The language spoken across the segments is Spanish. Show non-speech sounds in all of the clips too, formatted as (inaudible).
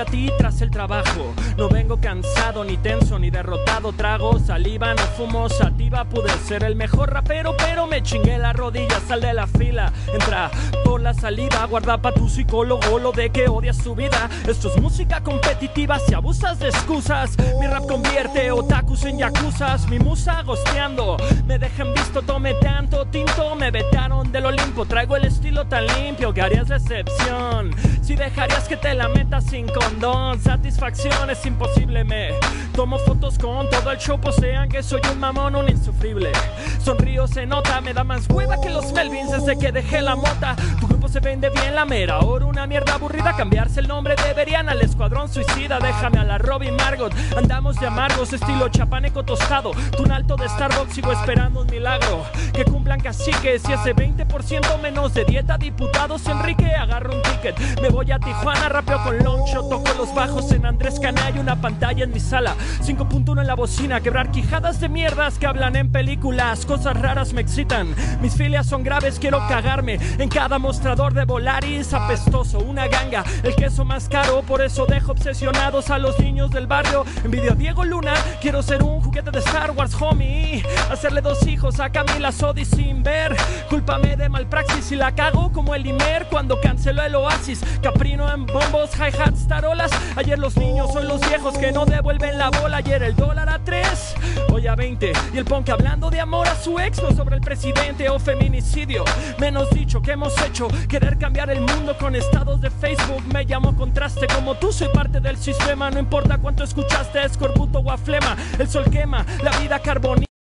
a ti tras el trabajo. No vengo cansado, ni tenso, ni derrotado. Trago saliva, no fumo sativa. Pude ser el mejor rapero, pero me chingué la rodilla. Sal de la fila, entra por la salida. Guarda pa' tu psicólogo lo de que odias su vida. Esto es música competitiva si abusas de excusas. Mi rap convierte otakus en yakuzas. Mi musa gosteando, me dejan visto, tome tanto tinto. Me vetaron del Olimpo, traigo el estilo tan limpio que harías la excepción. Si dejarías que te la metas sin condón, satisfacción es imposible. Me tomo fotos con todo el show, posean que soy un mamón, un insufrible. Sonrío, se nota, me da más hueva que los Melvins desde que dejé la mota. Tu se vende bien la mera, ahora una mierda aburrida. Cambiarse el nombre deberían al escuadrón suicida. Déjame a la Robin Margot, andamos de amargos, estilo chapaneco tostado. Tu un alto de Starbucks, sigo esperando un milagro. Que cumplan caciques y ese 20% menos de dieta, diputados. Enrique, agarro un ticket, me voy a Tijuana, rapeo con Longshot, toco los bajos en Andrés Canay, una pantalla en mi sala. 5.1 en la bocina, quebrar quijadas de mierdas que hablan en películas. Cosas raras me excitan, mis filias son graves, quiero cagarme. En cada mostrador de Volaris, apestoso, una ganga, el queso más caro, por eso dejo obsesionados a los niños del barrio. Envidio a Diego Luna, quiero ser un juguete de Star Wars, homie. Hacerle dos hijos a Camila Sodi sin ver. Cúlpame de malpraxis y la cago como el Imer cuando canceló el Oasis. Caprino en bombos, hi-hats, tarolas. Ayer los niños son los viejos que no devuelven la bola. Ayer el dólar a 3, hoy a 20. Y el punk hablando de amor a su ex, no sobre el presidente o feminicidio. Menos dicho que hemos hecho, querer cambiar el mundo con estados de Facebook. Me llamo contraste como tú, soy parte del sistema. No importa cuánto escuchaste, escorbuto o aflema. El sol quema, la vida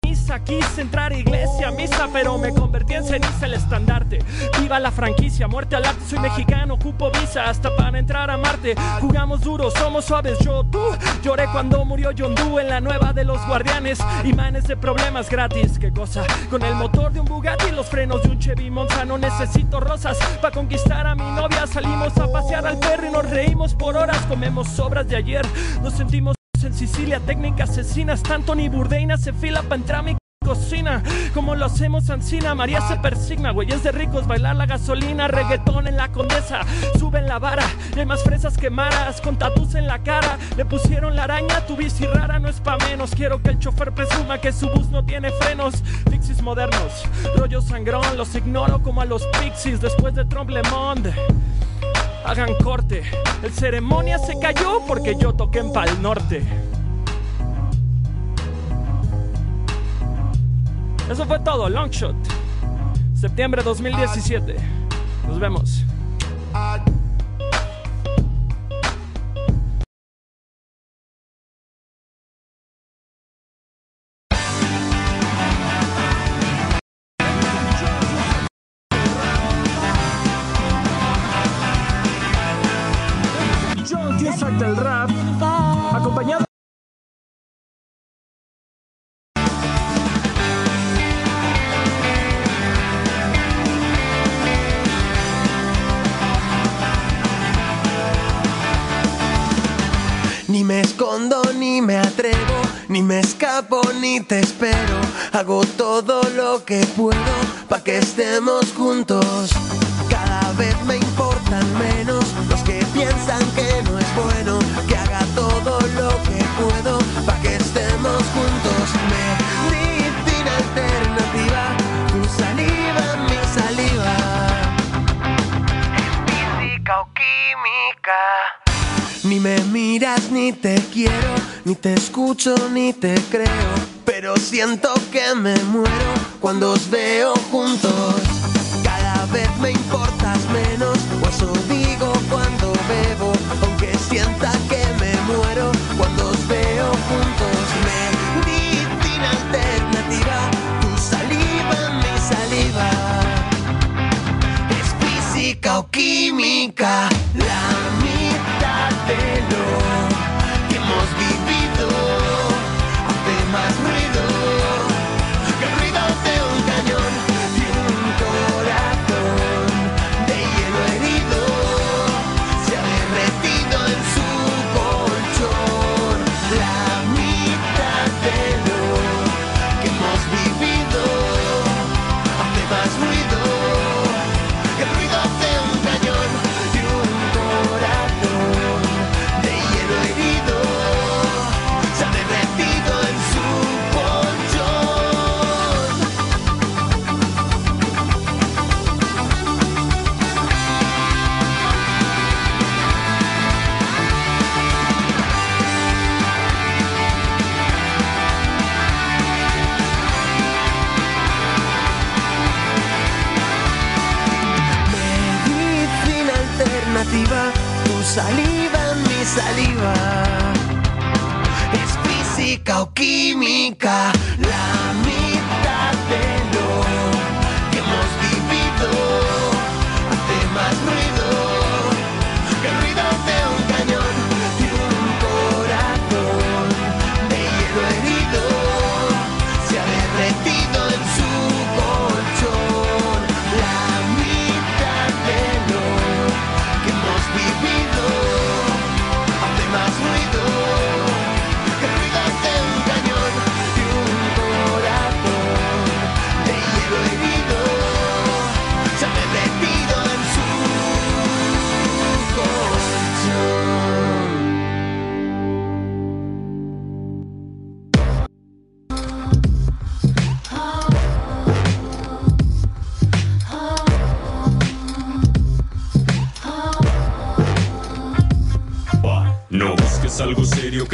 carboniza. Quise entrar a iglesia, misa, pero me convertí en ceniza el estandarte. Viva la franquicia, muerte al arte, soy mexicano, ocupo visa hasta para entrar a Marte. Jugamos duro, somos suaves, yo, tú. Lloré cuando murió John Doe en la nueva de los guardianes. Imanes de problemas gratis, qué cosa. Con el motor de un Bugatti y los frenos de un Chevy Monza, no necesito rosas. Para conquistar a mi novia salimos a pasear al perro y nos reímos por horas. Comemos sobras de ayer, nos sentimos en Sicilia, técnica asesinas, tanto ni Burdeina se fila para entrar a mi cocina. Como lo hacemos Ancina, María se persigna, güey, es de ricos, bailar la gasolina, reggaetón en la condesa, suben la vara, y hay más fresas que maras, con tatus en la cara, le pusieron la araña, tu bici rara no es pa' menos, quiero que el chofer presuma que su bus no tiene frenos, pixies modernos, rollo sangrón, los ignoro como a los pixies. Después de Trump Le Monde. Hagan corte, el ceremonia se cayó porque yo toqué en Pal Norte. Eso fue todo, Longshot. Septiembre 2017. Nos vemos. Me escapo ni te espero. Hago todo lo que puedo pa' que estemos juntos. Cada vez me importan menos los que piensan que no es bueno. Que haga todo lo que puedo pa' que estemos juntos. Medicina alternativa, tu saliva, mi saliva. Física o química. Ni me miras ni te quiero, ni te escucho ni te creo, pero siento que me muero cuando os veo juntos. Cada vez me importas menos, o eso digo cuando bebo, aunque sienta que me muero cuando os veo juntos. Medicina alternativa, tu saliva, mi saliva es física o química. Saliva en mi saliva. Es física o química, la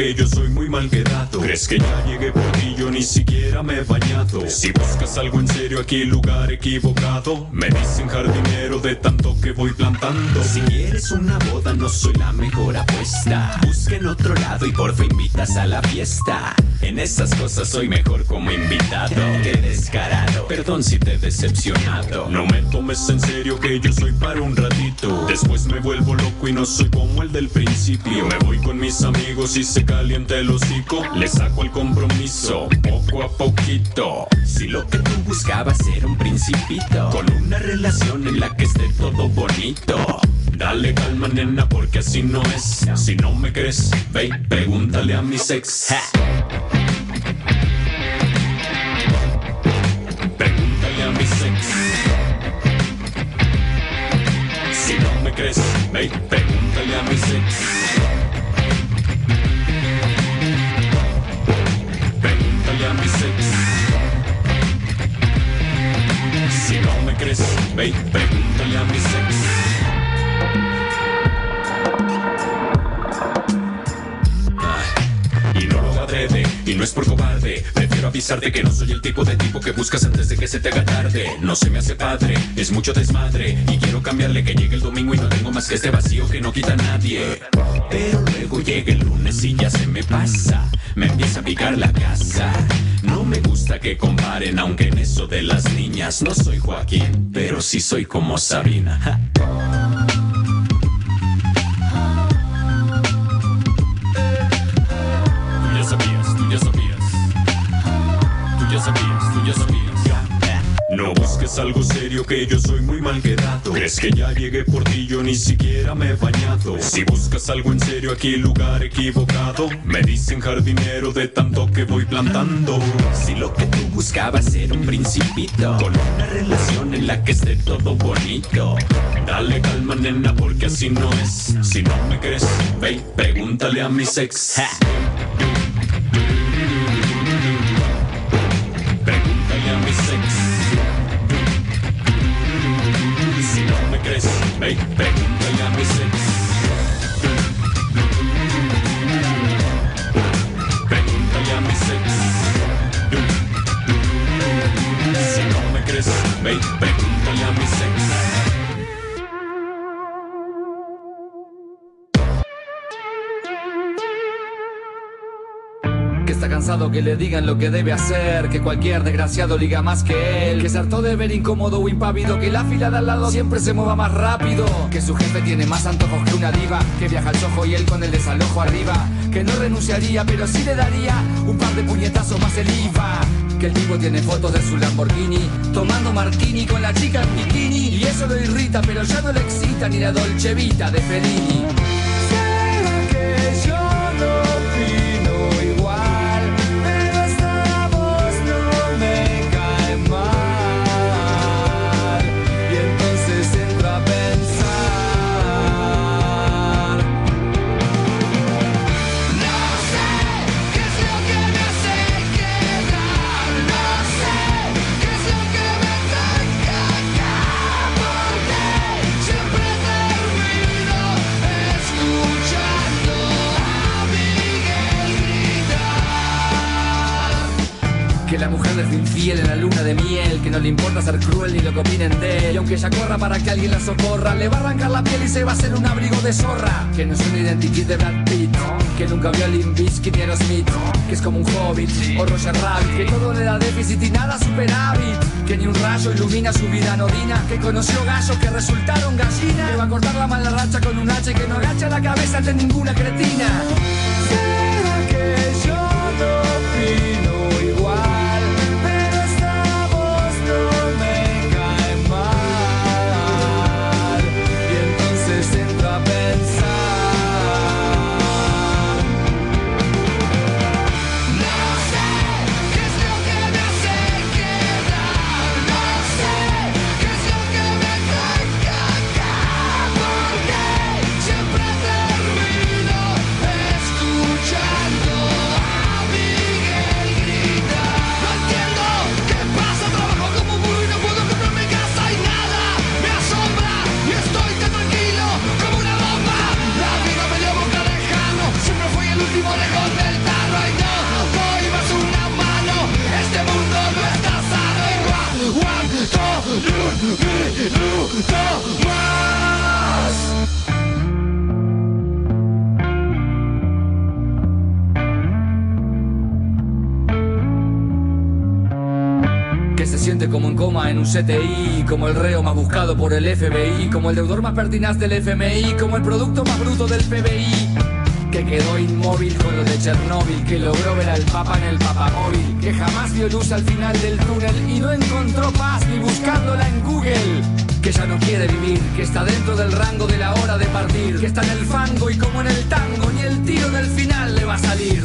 que yo soy muy mal quedado. ¿Crees que ya llegué por ti? Yo ni siquiera me he bañado. Si buscas algo en serio aquí, lugar equivocado. Me dicen jardinero de tanto que voy plantando. Si quieres una boda, no soy la mejor apuesta. Busca en otro lado y porfa invitas a la fiesta. En esas cosas soy mejor como invitado. Qué descarado. Perdón si te he decepcionado. No me tomes en serio que yo soy para un ratito. Después me vuelvo loco y no soy como el del principio. Me voy con mis amigos y se calienta el hocico. Le saco el compromiso poco a poquito. Si lo que tú buscabas era un principito. Con una relación en la que esté todo bonito. Dale calma, nena, porque así no es. Si no me crees, ve pregúntale a mis ex. Me pregúntale a mis ex. Pregúntale a mis ex. Si no me crees, y pregúntale a mis ex. Y no lo adrede, y no es por cobarde Prefiero avisarte que no soy el tipo de tipo que buscas antes de que se te haga tarde. No se me hace padre, es mucho desmadre. Y quiero cambiarle que llegue el domingo y no tengo más que este vacío que no quita nadie. Pero luego llega el lunes y ya se me pasa. Me empieza a picar la casa. No me gusta que comparen, aunque en eso de las niñas No soy Joaquín, pero sí soy como Sabina Busques algo serio que yo soy muy mal quedado. ¿Crees que ya llegué por ti? Yo ni siquiera me he bañado. Si buscas algo en serio aquí, lugar equivocado. Me dicen jardinero de tanto que voy plantando. Si lo que tú buscabas era un principito. Con una relación en la que esté todo bonito. Dale calma, nena, porque así no es. Si no me crees, ve y pregúntale a mis ex. Pregúntale crees, ve y pregúntale a mis ex. Pregúntale a mis ex. Si no me crees, ve y pregúntale a mis ex. Que le digan lo que debe hacer Que cualquier desgraciado liga más que él Que se hartó de ver incómodo o impávido Que la fila de al lado siempre se mueva más rápido Que su jefe tiene más antojos que una diva Que viaja al sojo y él con el desalojo arriba Que no renunciaría pero sí le daría Un par de puñetazos más el IVA Que el tipo tiene fotos de su Lamborghini Tomando martini con la chica en bikini Y eso lo irrita pero ya no le excita Ni la Dolce Vita de Fellini la mujer es infiel en la luna de miel, que no le importa ser cruel ni lo que opinen de él. Y aunque ella corra para que alguien la socorra, le va a arrancar la piel y se va a hacer un abrigo de zorra. Que no es un identikit de Brad Pitt, que nunca vio a Limbisky ni Smith, que es como un hobbit o Roger Rabbit, que todo le da déficit y nada superávit, que ni un rayo ilumina su vida nodina, que conoció gallos que resultaron gallina, que va a cortar la mala racha con un hacha que no agacha la cabeza ante ninguna cretina. CTI, como el reo más buscado por el FBI, como el deudor más pertinaz del FMI, como el producto más bruto del PBI. Que quedó inmóvil con lo de Chernóbil, que logró ver al Papa en el papamóvil, que jamás vio luz al final del túnel y no encontró paz ni buscándola en Google. Que ya no quiere vivir, que está dentro del rango de la hora de partir, que está en el fango y como en el tango, ni el tiro del final le va a salir.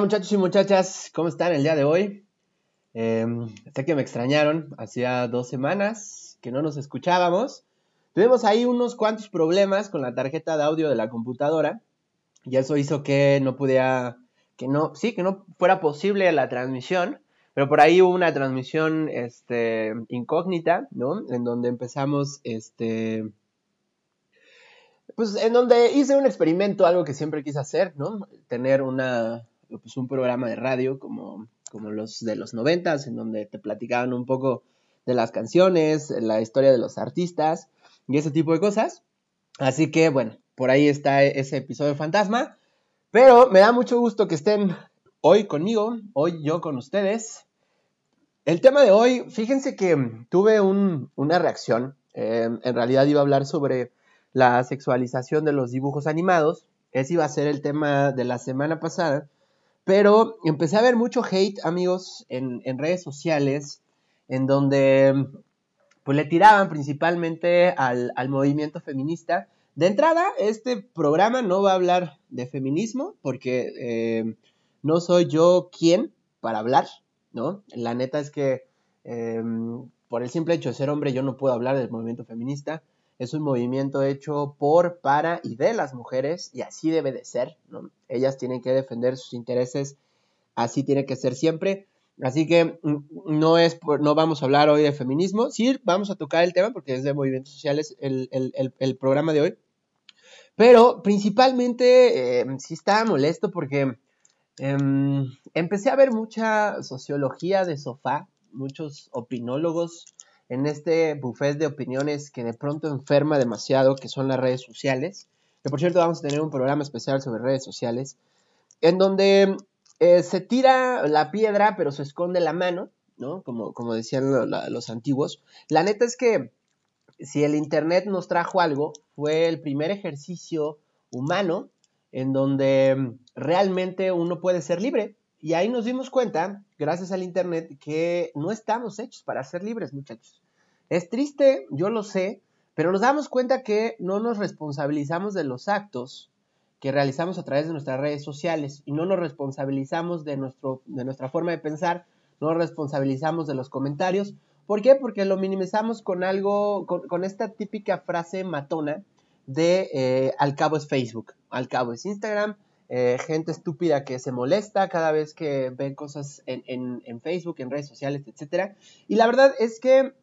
Muchachos y muchachas, ¿cómo están el día de hoy? Eh, sé que me extrañaron, hacía dos semanas que no nos escuchábamos. Tuvimos ahí unos cuantos problemas con la tarjeta de audio de la computadora y eso hizo que no pudiera, que no, sí, que no fuera posible la transmisión. Pero por ahí hubo una transmisión este, incógnita, ¿no? En donde empezamos, este, pues en donde hice un experimento, algo que siempre quise hacer, ¿no? Tener una, pues un programa de radio como, como los de los noventas, en donde te platicaban un poco de las canciones, la historia de los artistas y ese tipo de cosas. Así que bueno, por ahí está ese episodio fantasma. Pero me da mucho gusto que estén hoy conmigo, hoy yo con ustedes. El tema de hoy, fíjense que tuve un- una reacción. eh, en realidad iba a hablar sobre la sexualización de los dibujos animados. Ese iba a ser el tema de la semana pasada. Pero empecé a ver mucho hate, amigos, en, redes sociales, en donde pues le tiraban principalmente al, al movimiento feminista. De entrada, este programa no va a hablar de feminismo, porque eh, no soy yo quien para hablar, ¿no? La neta es que eh, por el simple hecho de ser hombre yo no puedo hablar del movimiento feminista. Es un movimiento hecho por, para y de las mujeres y así debe de ser. Ellas tienen que defender sus intereses, así tiene que ser siempre. Así que mm, no es por- no vamos a hablar hoy de feminismo, sí vamos a tocar el tema porque es de movimientos sociales el, el- el- programa de hoy. Pero principalmente eh, sí estaba molesto porque em, empecé a ver mucha sociología de sofá, muchos opinólogos en este buffet de opiniones que de pronto enferma demasiado, que son las redes sociales. Que por cierto vamos a tener un programa especial sobre redes sociales, en donde eh, se tira la piedra pero se esconde la mano, ¿no? Como, como decían los antiguos. La neta es que si el Internet nos trajo algo, fue el primer ejercicio humano en donde realmente uno puede ser libre. Y ahí nos dimos cuenta, gracias al Internet, que no estamos hechos para ser libres, muchachos. Es triste, yo lo sé, pero nos damos cuenta que no nos responsabilizamos de los actos que realizamos a través de nuestras redes sociales y no nos responsabilizamos de, nuestro, de nuestra forma de pensar, no nos responsabilizamos de los comentarios. ¿Por qué? Porque lo minimizamos con algo, con, esta típica frase matona de eh, al cabo es Facebook, al cabo es Instagram, eh, gente estúpida que se molesta cada vez que ven cosas en, en- en Facebook, en redes sociales, etc. Y la verdad es que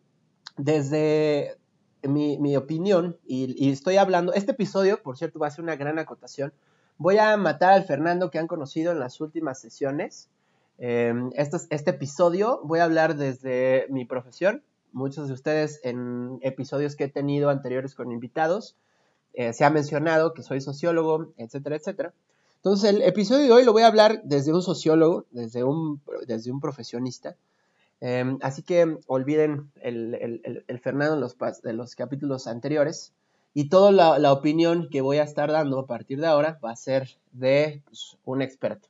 desde mi, opinión, y, estoy hablando, este episodio, por cierto, va a ser una gran acotación, voy a matar al Fernando que han conocido en las últimas sesiones. Eh, este, es- episodio voy a hablar desde mi profesión. Muchos de ustedes en episodios que he tenido anteriores con invitados eh, se ha mencionado que soy sociólogo, etcétera, etcétera. Entonces el episodio de hoy lo voy a hablar desde un sociólogo, desde un profesionista. Eh, así que olviden el, Fernando de los capítulos anteriores y toda la, opinión que voy a estar dando a partir de ahora va a ser de pues, un experto.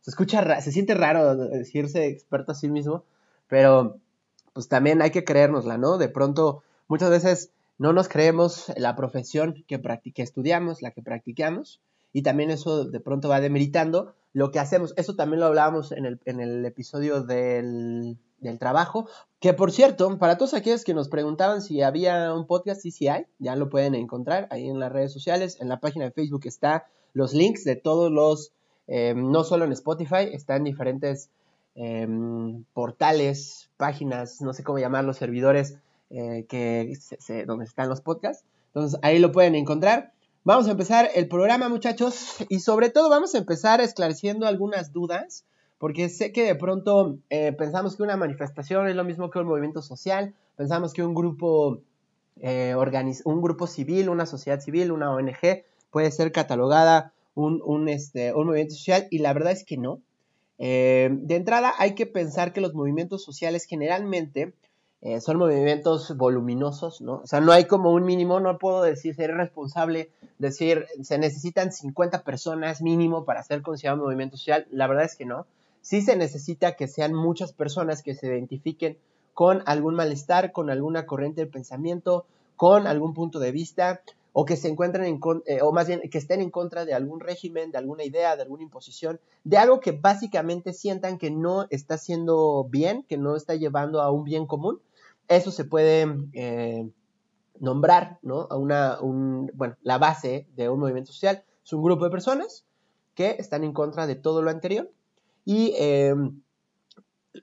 Se escucha, se siente raro decirse experto a sí mismo, pero pues también hay que creérnosla, ¿no? De pronto, muchas veces no nos creemos la profesión que, que estudiamos, la que practicamos, y también eso de pronto va demeritando lo que hacemos. Eso también lo hablábamos en el, en el episodio del, trabajo, que por cierto, para todos aquellos que nos preguntaban si había un podcast, sí, sí hay, ya lo pueden encontrar ahí en las redes sociales, en la página de Facebook está los links de todos los, eh, no solo en Spotify, está en diferentes Em, portales, páginas, no sé cómo llamarlos, servidores eh, que donde están los podcasts. Entonces ahí lo pueden encontrar. Vamos a empezar el programa, muchachos, y sobre todo vamos a empezar esclareciendo algunas dudas, porque sé que de pronto eh, pensamos que una manifestación es lo mismo que un movimiento social, pensamos que un grupo, eh, un grupo civil, una sociedad civil, una ONG puede ser catalogada un, un, este, un movimiento social, y la verdad es que no. Eh, de entrada hay que pensar que los movimientos sociales generalmente eh, son movimientos voluminosos, ¿no? O sea, no hay como un mínimo, no puedo decir, ser responsable, decir, se necesitan 50 personas mínimo para ser considerado un movimiento social. La verdad es que no. Sí se necesita que sean muchas personas que se identifiquen con algún malestar, con alguna corriente de pensamiento, con algún punto de vista, o que se encuentren en, eh, o más bien que estén en contra de algún régimen, de alguna idea, de alguna imposición, de algo que básicamente sientan que no está haciendo bien, que no está llevando a un bien común, eso se puede eh, nombrar, ¿no? A una, un, bueno, la base de un movimiento social es un grupo de personas que están en contra de todo lo anterior y eh,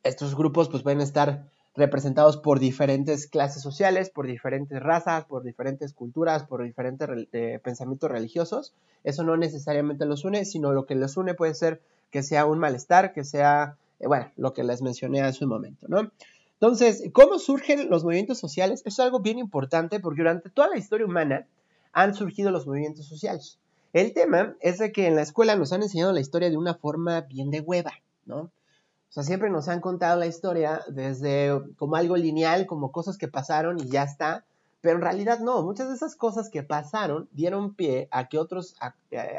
estos grupos pues pueden estar representados por diferentes clases sociales, por diferentes razas, por diferentes culturas, por diferentes eh, pensamientos religiosos. Eso no necesariamente los une, sino lo que los une puede ser que sea un malestar, que sea, eh, bueno, lo que les mencioné hace un momento, ¿no? Entonces, ¿cómo surgen los movimientos sociales? es algo bien importante porque durante toda la historia humana han surgido los movimientos sociales. El tema es de que en la escuela nos han enseñado la historia de una forma bien de hueva, ¿no? O sea, siempre nos han contado la historia desde como algo lineal, como cosas que pasaron y ya está. Pero en realidad no, muchas de esas cosas que pasaron dieron pie a que otros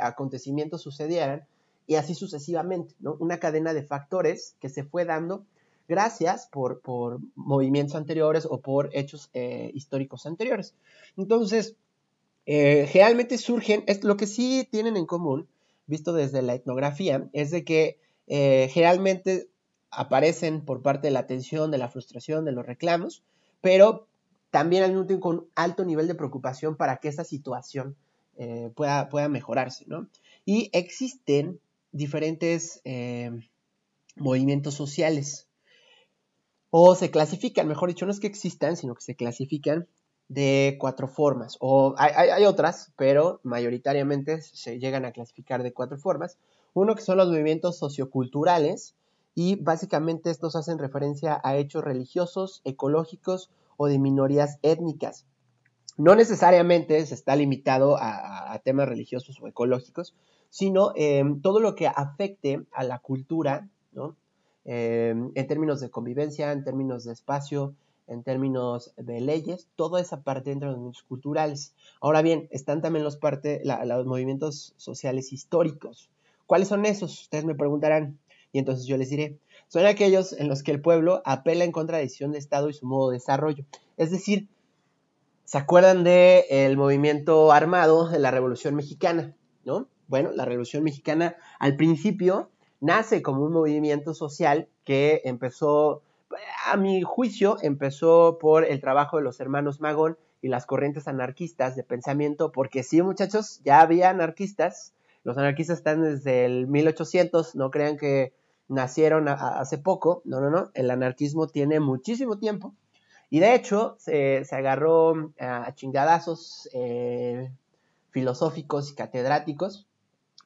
acontecimientos sucedieran y así sucesivamente, ¿no? Una cadena de factores que se fue dando gracias por, movimientos anteriores o por hechos eh, históricos anteriores. Entonces, eh, generalmente surgen, es, lo que sí tienen en común, visto desde la etnografía, es de que eh, generalmente aparecen por parte de la tensión, de la frustración, de los reclamos, pero también al mismo con alto nivel de preocupación para que esa situación pueda, pueda, mejorarse, ¿no? Y existen diferentes movimientos sociales, o se clasifican, mejor dicho, no es que existan, sino que se clasifican de cuatro formas, o hay, hay otras, pero mayoritariamente se llegan a clasificar de cuatro formas. Uno que son los movimientos socioculturales, y básicamente estos hacen referencia a hechos religiosos, ecológicos o de minorías étnicas. No necesariamente se está limitado a, temas religiosos o ecológicos, sino em, todo lo que afecte a la cultura, ¿no? Em, en términos de convivencia, en términos de espacio, en términos de leyes, toda esa parte dentro de los movimientos culturales. Ahora bien, están también los, parte, los movimientos sociales históricos. ¿Cuáles son esos? Ustedes me preguntarán. Y entonces yo les diré, son aquellos en los que el pueblo apela en contra de la decisión de Estado y su modo de desarrollo. Es decir, ¿se acuerdan del el movimiento armado de la Revolución Mexicana? ¿No? Bueno, la Revolución Mexicana al principio nace como un movimiento social que empezó, a mi juicio, empezó por el trabajo de los hermanos Magón y las corrientes anarquistas de pensamiento, porque sí, muchachos, ya había anarquistas, los anarquistas están desde el 1800, no crean que nacieron hace poco, no, no, no, el anarquismo tiene muchísimo tiempo. Y de hecho se, agarró a chingadazos eh, filosóficos y catedráticos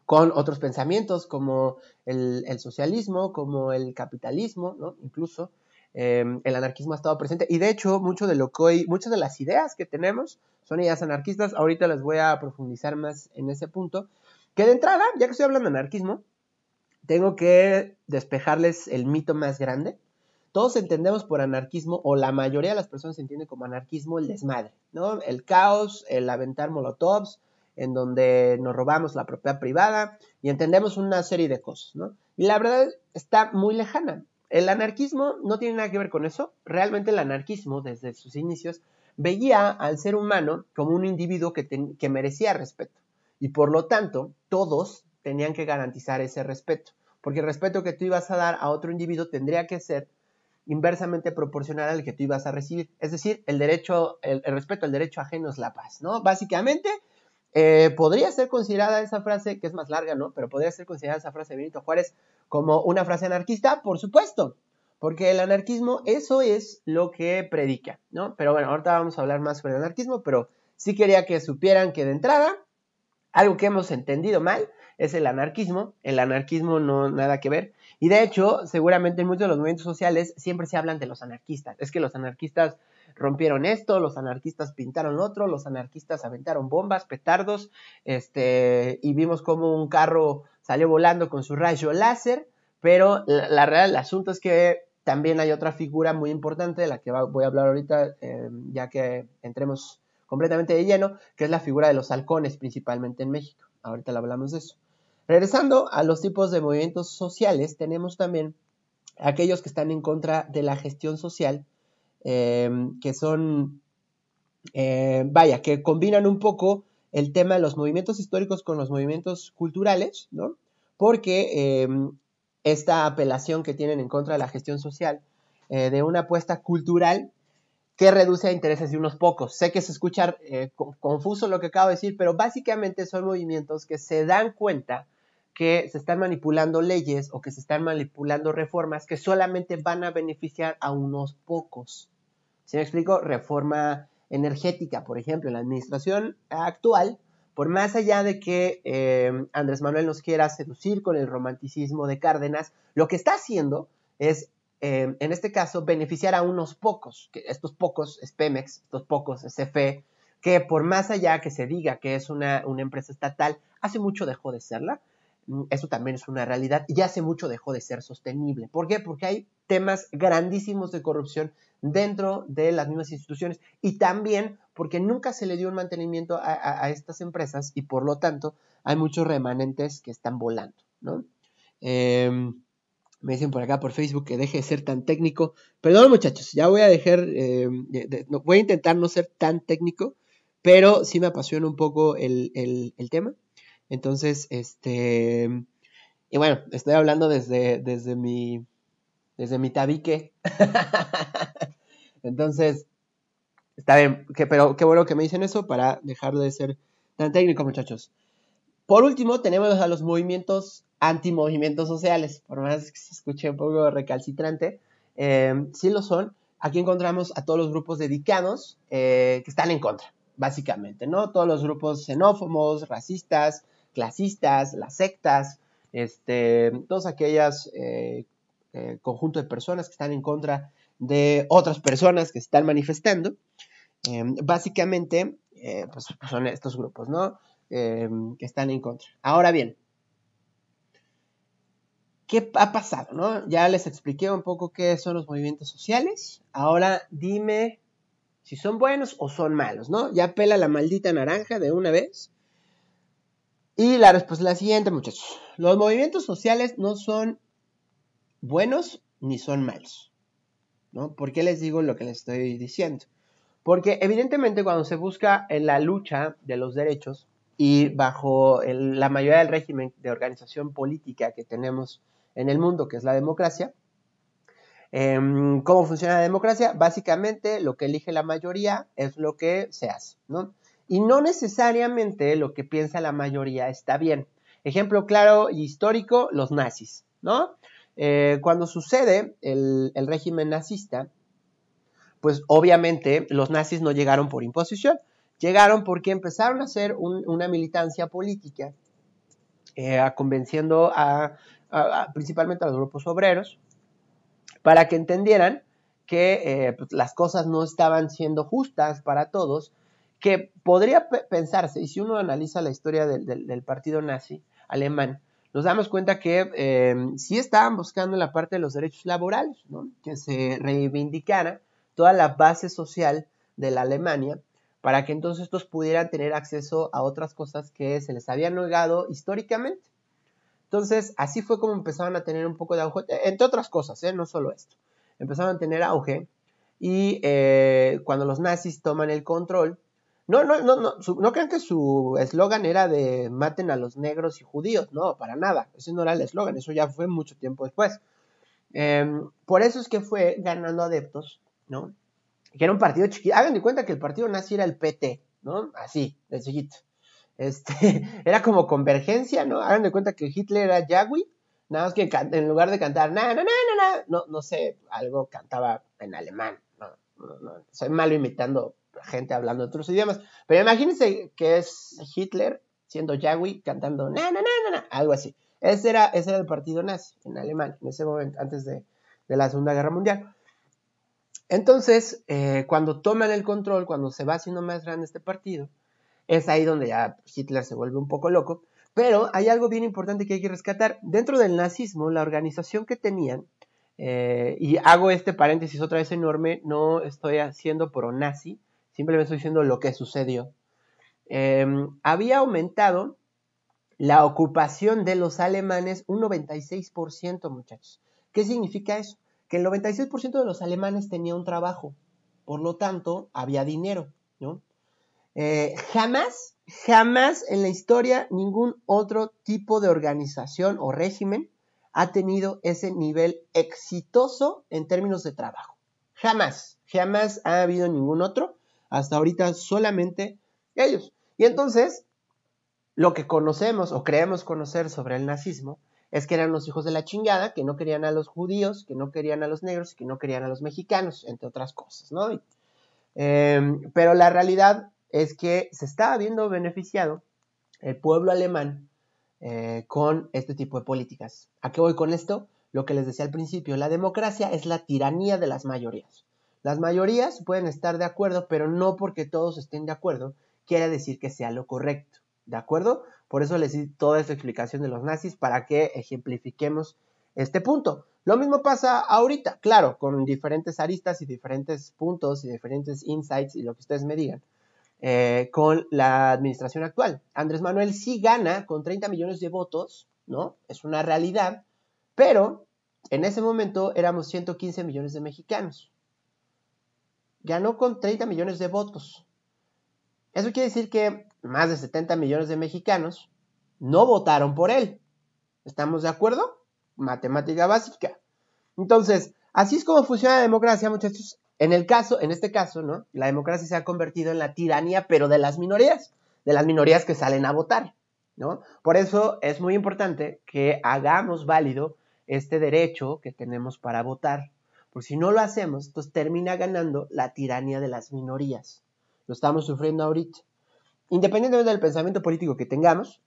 con otros pensamientos como el, socialismo, como el capitalismo, ¿no? Incluso em, el anarquismo ha estado presente y de hecho mucho de lo que hoy, muchas de las ideas que tenemos son ideas anarquistas, ahorita les voy a profundizar más en ese punto, que de entrada, ya que estoy hablando de anarquismo, tengo que despejarles el mito más grande. todos entendemos por anarquismo, o la mayoría de las personas entienden como anarquismo el desmadre, ¿no? El caos, el aventar molotovs, en donde nos robamos la propiedad privada y entendemos una serie de cosas, ¿no? Y la verdad está muy lejana. El anarquismo no tiene nada que ver con eso. Realmente el anarquismo, desde sus inicios, veía al ser humano como un individuo que, que merecía respeto. Y por lo tanto, todos tenían que garantizar ese respeto. Porque el respeto que tú ibas a dar a otro individuo tendría que ser inversamente proporcional al que tú ibas a recibir. Es decir, el derecho, el, respeto al derecho ajeno es la paz, ¿no? Básicamente, eh, podría ser considerada esa frase, que es más larga, ¿no? Pero podría ser considerada esa frase de Benito Juárez como una frase anarquista, por supuesto, porque el anarquismo, eso es lo que predica, ¿no? Pero bueno, ahorita vamos a hablar más sobre el anarquismo, pero sí quería que supieran que de entrada, algo que hemos entendido mal es el anarquismo, el anarquismo no nada que ver, y de hecho, seguramente en muchos de los movimientos sociales siempre se hablan de los anarquistas, es que los anarquistas rompieron esto, los anarquistas pintaron otro, los anarquistas aventaron bombas, petardos, este, y vimos como un carro salió volando con su rayo láser, pero la, realidad el asunto es que también hay otra figura muy importante de la que voy a hablar ahorita, eh, ya que entremos completamente de lleno, que es la figura de los halcones, principalmente en México. Ahorita le hablamos de eso. Regresando a los tipos de movimientos sociales, tenemos también aquellos que están en contra de la gestión social, eh, que son, eh, vaya, que combinan un poco el tema de los movimientos históricos con los movimientos culturales, ¿no? Porque em, esta apelación que tienen en contra de la gestión social, eh, de una apuesta cultural que reduce a intereses de unos pocos. Sé que se escucha eh, confuso lo que acabo de decir, pero básicamente son movimientos que se dan cuenta que se están manipulando leyes o que se están manipulando reformas que solamente van a beneficiar a unos pocos. ¿Se me explico? Reforma energética, por ejemplo, en la administración actual, por más allá de que eh, Andrés Manuel nos quiera seducir con el romanticismo de Cárdenas, lo que está haciendo es, eh, en este caso, beneficiar a unos pocos, que estos pocos es Pemex, estos pocos es CFE, que por más allá que se diga que es una, una empresa estatal, hace mucho dejó de serla, mm, eso también es una realidad, y hace mucho dejó de ser sostenible. ¿Por qué? Porque hay temas grandísimos de corrupción dentro de las mismas instituciones y también porque nunca se le dio un mantenimiento a, estas empresas y por lo tanto hay muchos remanentes que están volando, ¿no? Em, me dicen por acá por Facebook que deje de ser tan técnico. Perdón muchachos, ya voy a dejar, em, voy a intentar no ser tan técnico, pero sí me apasiona un poco el, el tema. Entonces, este, y bueno, estoy hablando desde, desde mi, desde mi tabique. (laughs) Entonces, está bien, pero qué bueno que me dicen eso para dejar de ser tan técnico, muchachos. Por último, tenemos a los movimientos antimovimientos sociales, por más que se escuche un poco recalcitrante, eh, sí lo son. Aquí encontramos a todos los grupos dedicados eh, que están en contra, básicamente, ¿no? Todos los grupos xenófobos, racistas, clasistas, las sectas, este, todas aquellas eh, eh, conjunto de personas que están en contra de otras personas que están manifestando. Em, básicamente, eh, pues, son estos grupos, ¿no? Em, que están en contra. Ahora bien, ¿qué ha pasado, no? Ya les expliqué un poco qué son los movimientos sociales. Ahora dime si son buenos o son malos, ¿no? Ya pela la maldita naranja de una vez. Y la respuesta es la siguiente, muchachos. Los movimientos sociales no son buenos ni son malos. ¿no? ¿Por qué les digo lo que les estoy diciendo? Porque evidentemente cuando se busca en la lucha de los derechos y bajo la mayoría del régimen de organización política que tenemos en el mundo, que es la democracia, em, ¿cómo funciona la democracia? Básicamente lo que elige la mayoría es lo que se hace, ¿no? Y no necesariamente lo que piensa la mayoría está bien. Ejemplo claro y histórico, los nazis, ¿no? Eh, cuando sucede el, régimen nazista, pues obviamente los nazis no llegaron por imposición, llegaron porque empezaron a hacer una militancia política, eh, convenciendo a, principalmente a los grupos obreros, para que entendieran que eh, pues, las cosas no estaban siendo justas para todos, que podría pensarse, y si uno analiza la historia del partido nazi alemán, nos damos cuenta que eh, sí estaban buscando la parte de los derechos laborales, que se reivindicara toda la base social de la Alemania para que entonces estos pudieran tener acceso a otras cosas que se les habían negado históricamente. Entonces, así fue como empezaron a tener un poco de auge, entre otras cosas, ¿eh? no solo esto. Empezaron a tener auge y eh, cuando los nazis toman el control, no, no, no, no, no crean que su eslogan era de maten a los negros y judíos, no, para nada, ese no era el eslogan, eso ya fue mucho tiempo después. Em, por eso es que fue ganando adeptos, ¿no? Que era un partido chiquito, hagan de cuenta que el partido nazi era el PT, ¿no? Así, de chiquito. Este, (laughs) era como convergencia, ¿no? Hagan de cuenta que Hitler era Yagui, nada más que en lugar de cantar, na, na, na, na, no, no sé, algo cantaba en alemán, no, no, no, soy malo imitando gente hablando otros idiomas, pero imagínense que es Hitler siendo Yagui cantando, na, na, na, na, algo así. Ese era, ese era el partido nazi en Alemania, en ese momento, antes de, de la Segunda Guerra Mundial. Entonces, eh, cuando toman el control, cuando se va haciendo más grande este partido, es ahí donde ya Hitler se vuelve un poco loco. Pero hay algo bien importante que hay que rescatar. Dentro del nazismo, la organización que tenían, eh, y hago este paréntesis otra vez enorme, no estoy haciendo pro-nazi, simplemente estoy diciendo lo que sucedió. Em, había aumentado la ocupación de los alemanes un 96%, muchachos. ¿Qué significa eso? Que el 96% de los alemanes tenía un trabajo, por lo tanto, había dinero, ¿no? Eh, jamás, jamás en la historia ningún otro tipo de organización o régimen ha tenido ese nivel exitoso en términos de trabajo. Jamás, jamás ha habido ningún otro. Hasta ahorita solamente ellos. Y entonces, lo que conocemos o creemos conocer sobre el nazismo es que eran los hijos de la chingada, que no querían a los judíos, que no querían a los negros, que no querían a los mexicanos, entre otras cosas, ¿no? Eh, pero la realidad es que se estaba viendo beneficiado el pueblo alemán eh, con este tipo de políticas. ¿A qué voy con esto? Lo que les decía al principio, la democracia es la tiranía de las mayorías. Las mayorías pueden estar de acuerdo, pero no porque todos estén de acuerdo quiere decir que sea lo correcto. ¿De acuerdo? Por eso les di toda esta explicación de los nazis para que ejemplifiquemos este punto. Lo mismo pasa ahorita, claro, con diferentes aristas y diferentes puntos y diferentes insights y lo que ustedes me digan. Eh, con la administración actual. Andrés Manuel sí gana con 30 millones de votos, ¿no? Es una realidad, pero en ese momento éramos 115 millones de mexicanos. Ganó con 30 millones de votos. Eso quiere decir que más de 70 millones de mexicanos no votaron por él. ¿Estamos de acuerdo? Matemática básica. Entonces, así es como funciona la democracia, muchachos. En el caso, en este caso, ¿no? La democracia se ha convertido en la tiranía, pero de las minorías, de las minorías que salen a votar, ¿no? Por eso es muy importante que hagamos válido este derecho que tenemos para votar. Porque si no lo hacemos, entonces termina ganando la tiranía de las minorías. Lo estamos sufriendo ahorita. Independientemente del pensamiento político que tengamos,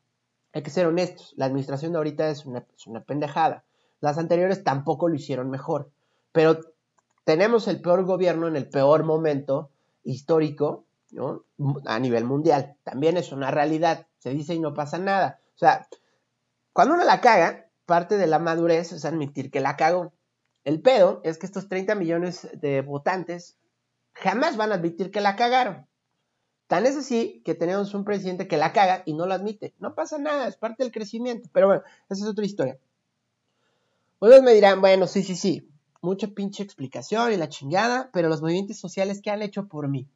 hay que ser honestos. La administración de ahorita es una, pendejada. Las anteriores tampoco lo hicieron mejor. Pero tenemos el peor gobierno en el peor momento histórico ¿no? a nivel mundial. También es una realidad. Se dice y no pasa nada. O sea, cuando uno la caga, parte de la madurez es admitir que la cagó. El pedo es que estos 30 millones de votantes jamás van a admitir que la cagaron. Tan es así que tenemos un presidente que la caga y no lo admite. No pasa nada, es parte del crecimiento. Pero bueno, esa es otra historia. Ustedes me dirán, bueno, sí, sí, sí, mucha pinche explicación y la chingada, pero los movimientos sociales que han hecho por mí,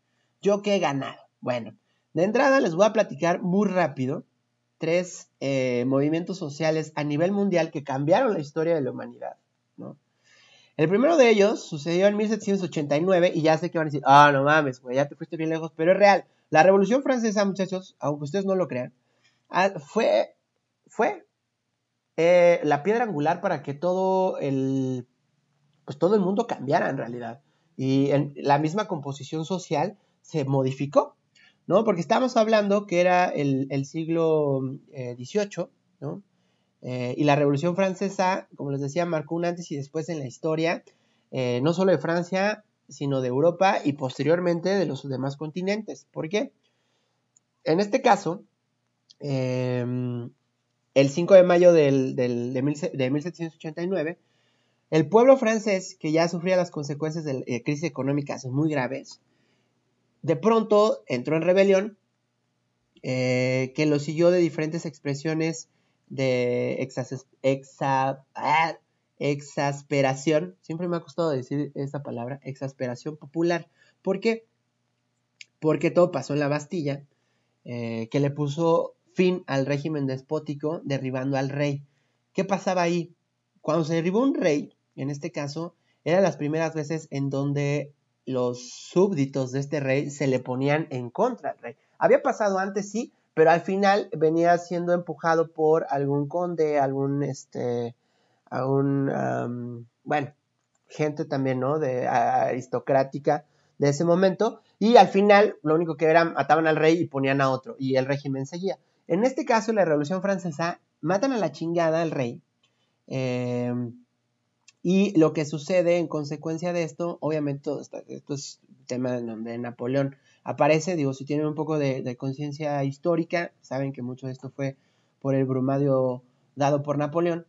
yo que he ganado. Bueno, de entrada les voy a platicar muy rápido tres eh, movimientos sociales a nivel mundial que cambiaron la historia de la humanidad. ¿no? El primero de ellos sucedió en 1789 y ya sé que van a decir, ah, no mames, güey, ya te fuiste bien lejos, pero es real. La Revolución Francesa, muchachos, aunque ustedes no lo crean, ah, fue, fue eh, la piedra angular para que todo el pues todo el mundo cambiara en realidad. Y la misma composición social se modificó, ¿no? Porque estamos hablando que era el, siglo XVIII, eh, ¿no? Eh, y la Revolución Francesa, como les decía, marcó un antes y después en la historia, eh, no solo de Francia, sino de Europa y posteriormente de los demás continentes. ¿Por qué? En este caso, el 5 de mayo de, 1789, el pueblo francés, que ya sufría las consecuencias de eh, crisis económicas muy graves, de pronto entró en rebelión, que lo siguió de diferentes expresiones de ah, exasperación, siempre me ha costado decir esta palabra, exasperación popular. ¿Por qué? Porque todo pasó en la Bastilla, eh, que le puso fin al régimen despótico derribando al rey. ¿Qué pasaba ahí? Cuando se derribó un rey, en este caso, eran las primeras veces en donde los súbditos de este rey se le ponían en contra al rey. Había pasado antes, sí, pero al final venía siendo empujado por algún conde, algún, este, algún, bueno, gente también, ¿no? De aristocrática de ese momento, y al final lo único que era, ataban al rey y ponían a otro, y el régimen seguía. En este caso, la Revolución Francesa, matan a la chingada al rey. Em, y lo que sucede en consecuencia de esto, obviamente, esto, es tema de Napoleón aparece, digo, si tienen un poco de, conciencia histórica, saben que mucho de esto fue por el brumadio dado por Napoleón.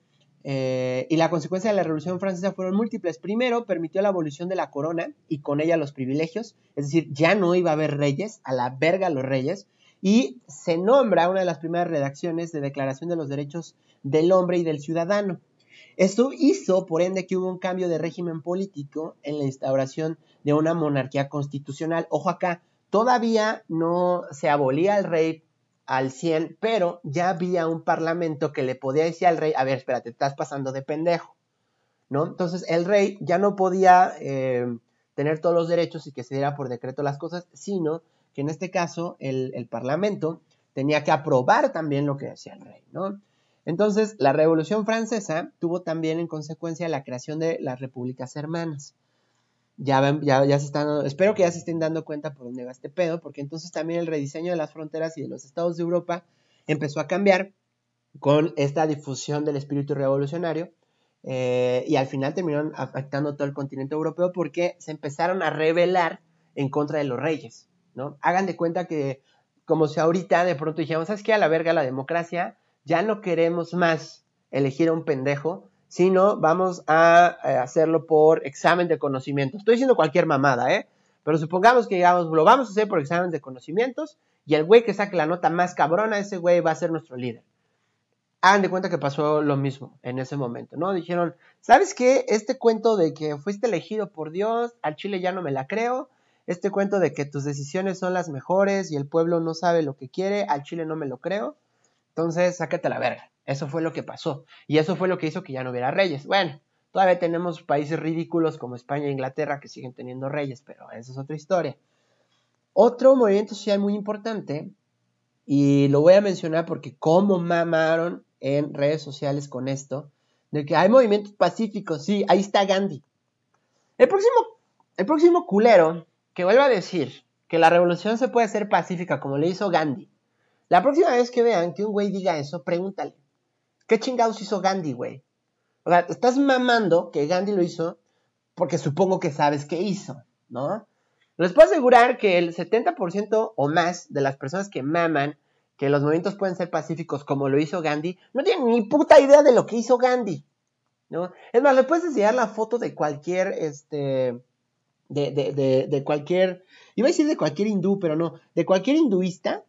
Eh, y la consecuencia de la Revolución Francesa fueron múltiples. Primero, permitió la abolición de la corona y con ella los privilegios, es decir, ya no iba a haber reyes, a la verga los reyes, y se nombra una de las primeras redacciones de Declaración de los Derechos del Hombre y del Ciudadano. Esto hizo, por ende, que hubo un cambio de régimen político en la instauración de una monarquía constitucional. Ojo acá, todavía no se abolía el rey al 100, pero ya había un parlamento que le podía decir al rey, a ver, espérate, estás pasando de pendejo, ¿no? Entonces el rey ya no podía eh, tener todos los derechos y que se diera por decreto las cosas, sino que en este caso el, Parlamento tenía que aprobar también lo que decía el rey, ¿no? Entonces, la Revolución Francesa tuvo también en consecuencia la creación de las repúblicas hermanas. Ya, ya, ya se están, espero que ya se estén dando cuenta por dónde va este pedo, porque entonces también el rediseño de las fronteras y de los estados de Europa empezó a cambiar con esta difusión del espíritu revolucionario eh, y al final terminaron afectando todo el continente europeo porque se empezaron a rebelar en contra de los reyes. ¿no? Hagan de cuenta que, como si ahorita de pronto dijéramos, ¿sabes qué? A la verga la democracia, ya no queremos más elegir a un pendejo, sino vamos a eh, hacerlo por examen de conocimientos. Estoy diciendo cualquier mamada, ¿eh? Pero supongamos que digamos, lo vamos a hacer por examen de conocimientos y el güey que saque la nota más cabrona, ese güey va a ser nuestro líder. Hagan de cuenta que pasó lo mismo en ese momento, ¿no? Dijeron, ¿sabes qué? Este cuento de que fuiste elegido por Dios, al Chile ya no me la creo, este cuento de que tus decisiones son las mejores y el pueblo no sabe lo que quiere, al Chile no me lo creo. Entonces, sácate la verga. Eso fue lo que pasó. Y eso fue lo que hizo que ya no hubiera reyes. Bueno, todavía tenemos países ridículos como España e Inglaterra que siguen teniendo reyes, pero esa es otra historia. Otro movimiento social muy importante, y lo voy a mencionar porque como mamaron en redes sociales con esto, de que hay movimientos pacíficos. Sí, ahí está Gandhi. El próximo, el próximo culero que vuelva a decir que la revolución se puede hacer pacífica como le hizo Gandhi. La próxima vez que vean que un güey diga eso, pregúntale. ¿Qué chingados hizo Gandhi, güey? O sea, estás mamando que Gandhi lo hizo porque supongo que sabes qué hizo, ¿no? Les puedo asegurar que el 70% o más de las personas que maman que los movimientos pueden ser pacíficos como lo hizo Gandhi, no tienen ni puta idea de lo que hizo Gandhi, ¿no? Es más, le puedes enseñar la foto de cualquier, este, de, de, de, de cualquier, iba a decir de cualquier hindú, pero no, de cualquier hinduista,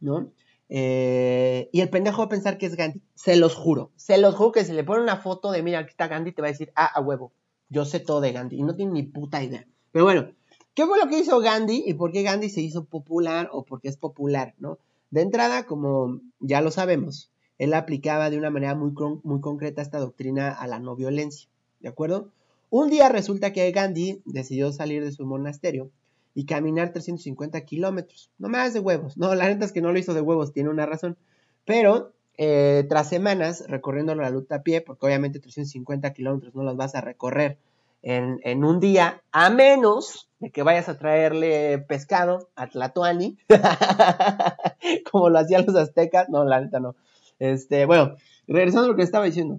¿no? Eh, y el pendejo va a pensar que es Gandhi. Se los juro. Se los juro que si le pone una foto de, mira, aquí está Gandhi, te va a decir, ah, a huevo. Yo sé todo de Gandhi. Y no tiene ni puta idea. Pero bueno, ¿qué fue lo que hizo Gandhi y por qué Gandhi se hizo popular o por qué es popular, ¿no? De entrada, como ya lo sabemos, él aplicaba de una manera muy, muy concreta esta doctrina a la no violencia, ¿de acuerdo? Un día resulta que Gandhi decidió salir de su monasterio y caminar 350 kilómetros. No más de huevos. No, la neta es que no lo hizo de huevos, tiene una razón. Pero eh, tras semanas recorriendo la ruta a pie, porque obviamente 350 kilómetros no los vas a recorrer en, un día, a menos de que vayas a traerle pescado a Tlatoani, (laughs) como lo hacían los aztecas. No, la neta no. Este, bueno, regresando a lo que estaba diciendo.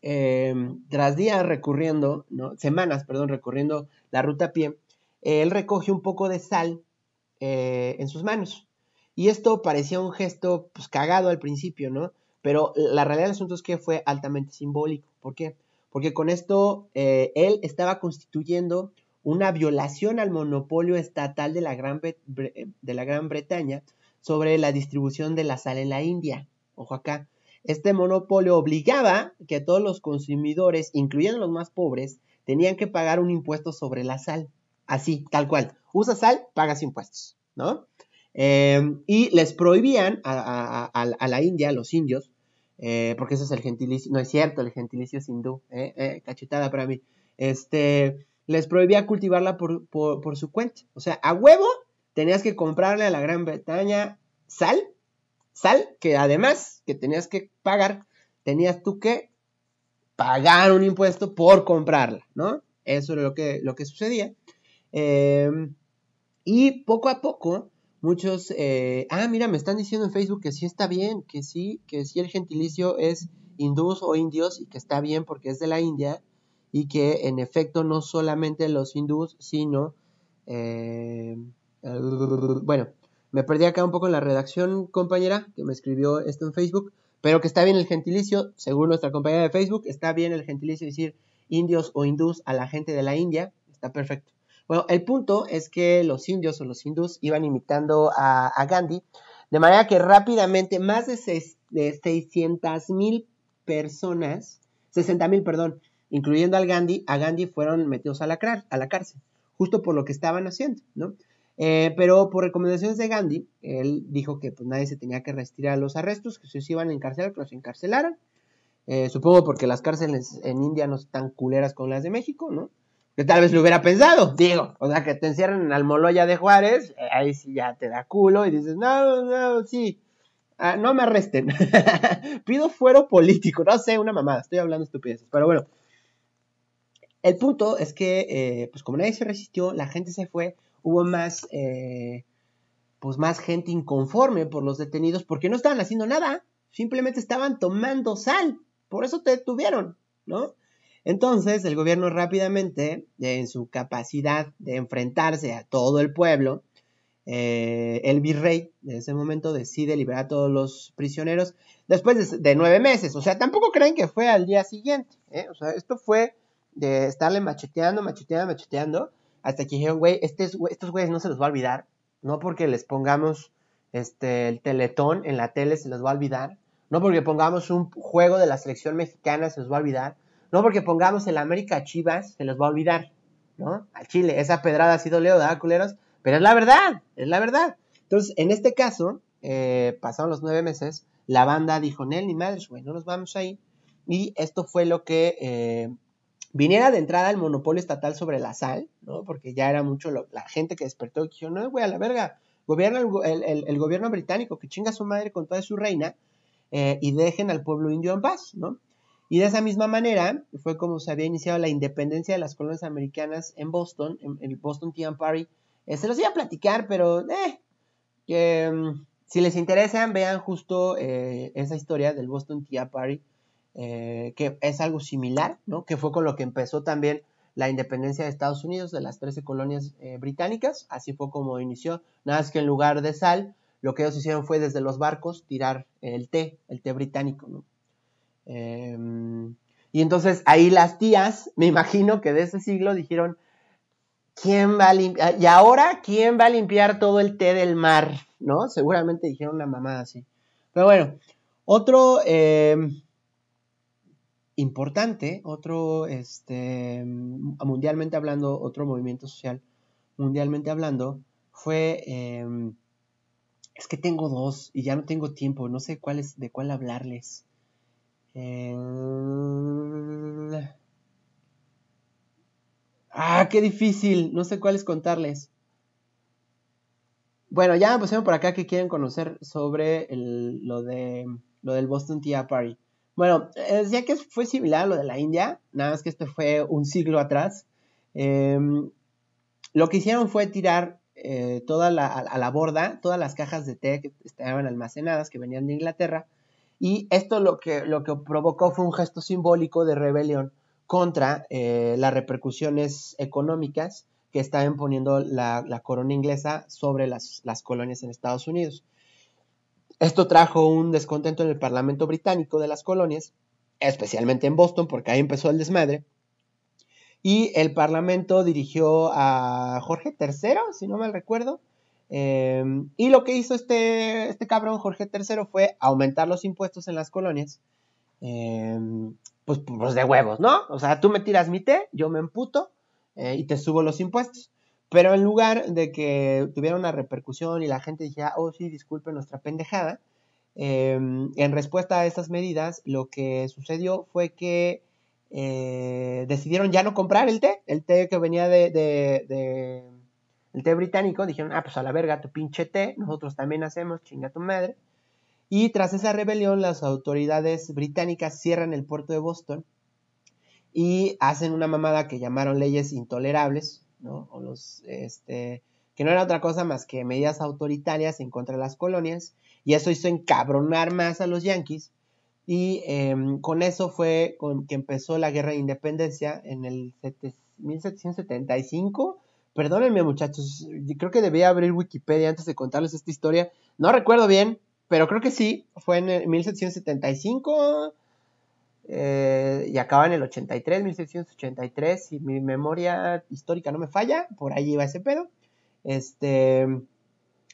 Eh, tras días recorriendo, ¿no? semanas, perdón, recorriendo la ruta a pie, él recoge un poco de sal eh, en sus manos. Y esto parecía un gesto pues cagado al principio, ¿no? pero la realidad del asunto es que fue altamente simbólico. ¿Por qué? Porque con esto eh, él estaba constituyendo una violación al monopolio estatal de la, Gran de la Gran Bretaña sobre la distribución de la sal en la India. Ojo acá. Este monopolio obligaba que todos los consumidores, incluyendo los más pobres, tenían que pagar un impuesto sobre la sal. Así, tal cual. Usa sal, pagas impuestos, ¿no? Em, y les prohibían a, la India, a los indios, eh, porque eso es el gentilicio, no es cierto, el gentilicio es hindú, eh, eh, cachetada para mí, este, les prohibía cultivarla por, su cuenta. O sea, a huevo tenías que comprarle a la Gran Bretaña sal, sal que además que tenías que pagar, tenías tú que pagar un impuesto por comprarla, ¿no? Eso era lo que sucedía. Em, y poco a poco, muchos, eh, ah, mira, me están diciendo en Facebook que sí está bien, que sí, que sí el gentilicio es hindús o indios y que está bien porque es de la India y que en efecto no solamente los hindús, sino, eh, bueno, me perdí acá un poco en la redacción, compañera, que me escribió esto en Facebook, pero que está bien el gentilicio, según nuestra compañera de Facebook, está bien el gentilicio decir indios o hindús a la gente de la India, está perfecto. Bueno, el punto es que los indios o los hindús iban imitando a, Gandhi, de manera que rápidamente más de, de 600 mil personas, 60 mil, perdón, incluyendo al Gandhi, a Gandhi fueron metidos a la, a la cárcel, justo por lo que estaban haciendo, ¿no? Eh, pero por recomendaciones de Gandhi, él dijo que pues nadie se tenía que retirar los arrestos, que si se iban a encarcelar, que los encarcelaran. Eh, supongo porque las cárceles en India no están culeras con las de México, ¿no? Que tal vez lo hubiera pensado, digo, o sea, que te encierran en Almoloya de Juárez, eh, ahí sí ya te da culo y dices, no, no, sí, ah, no me arresten. (laughs) Pido fuero político, no sé, una mamada, estoy hablando estupideces, pero bueno. El punto es que, pues como nadie se resistió, la gente se fue, hubo más, eh, pues más gente inconforme por los detenidos porque no estaban haciendo nada, simplemente estaban tomando sal, por eso te detuvieron, ¿no? Entonces el gobierno rápidamente, en su capacidad de enfrentarse a todo el pueblo, eh, el virrey en ese momento decide liberar a todos los prisioneros después de, nueve meses. O sea, tampoco creen que fue al día siguiente. ¿eh? O sea, esto fue de estarle macheteando, macheteando, macheteando hasta que dijeron, güey, estos güeyes no se los va a olvidar. No porque les pongamos este, el teletón en la tele se les va a olvidar. No porque pongamos un juego de la selección mexicana se les va a olvidar. No porque pongamos el América Chivas se les va a olvidar. ¿No? Al Chile, esa pedrada ha sido leo, ¿verdad, culeros? Pero es la verdad, es la verdad. Entonces, en este caso, eh, pasaron los nueve meses, la banda dijo, Nel, ni madres, güey, no nos vamos ahí. Y esto fue lo que eh, viniera de entrada el monopolio estatal sobre la sal, ¿no? Porque ya era mucho la gente que despertó y dijo, no, güey, a la verga, gobierna el, gobierno británico que chinga a su madre con toda su reina eh, y dejen al pueblo indio en paz, ¿no? Y de esa misma manera fue como se había iniciado la independencia de las colonias americanas en Boston, en el Boston Tea Party. Eh, se los iba a platicar, pero eh, mm, si les interesan, vean justo eh, esa historia del Boston Tea Party eh, que es algo similar, ¿no? Que fue con lo que empezó también la independencia de Estados Unidos, de las 13 colonias británicas, así fue como inició, nada más que en lugar de sal, lo que ellos hicieron fue desde los barcos tirar el té, el té británico, ¿no? Em, y entonces ahí las tías, me imagino que de ese siglo dijeron, ¿quién va a limpiar? Y ahora, ¿quién va a limpiar todo el té del mar? ¿No? Seguramente dijeron una mamada así. Pero bueno, otro, em, importante, otro, este, mundialmente hablando, otro movimiento social, mundialmente hablando, fue, em, es que tengo dos y ya no tengo tiempo, no sé cuál es, de cuál hablarles. Ah, qué difícil, no sé cuáles contarles. Bueno, ya me por acá que quieren conocer sobre lo, de, lo del Boston Tea Party. Bueno, decía que fue similar a lo de la India, nada más que este fue un siglo atrás. Em, lo que hicieron fue tirar eh, toda a, la borda todas las cajas de té que estaban almacenadas, que venían de Inglaterra, y esto lo que, lo que provocó fue un gesto simbólico de rebelión contra eh, las repercusiones económicas que estaba imponiendo la, corona inglesa sobre las, las colonias en Estados Unidos. esto trajo un descontento en el Parlamento británico de las colonias, especialmente en Boston, porque ahí empezó el desmadre. Y el Parlamento dirigió a Jorge III, si no mal recuerdo. Em, y lo que hizo este, este cabrón, Jorge III, fue aumentar los impuestos en las colonias. Em, pues, pues, de huevos, ¿no? O sea, tú me tiras mi té, yo me emputo eh, y te subo los impuestos. Pero en lugar de que tuviera una repercusión y la gente dijera, oh sí, disculpe nuestra pendejada, em, en respuesta a estas medidas, lo que sucedió fue que eh, decidieron ya no comprar el té, el té que venía de, de, el té británico, dijeron, ah, pues a la verga, tu pinche té, nosotros también hacemos, chinga tu madre. Y tras esa rebelión, las autoridades británicas cierran el puerto de Boston y hacen una mamada que llamaron leyes intolerables, ¿no? O los, este, que no era otra cosa más que medidas autoritarias en contra de las colonias, y eso hizo encabronar más a los yanquis, y em, con eso fue con que empezó la guerra de independencia en el 1775. Perdónenme muchachos, creo que debía abrir Wikipedia antes de contarles esta historia. No recuerdo bien, pero creo que sí, fue en el 1775 eh, y acaba en el 83, 1783, si mi memoria histórica no me falla, por ahí iba ese pedo. Este,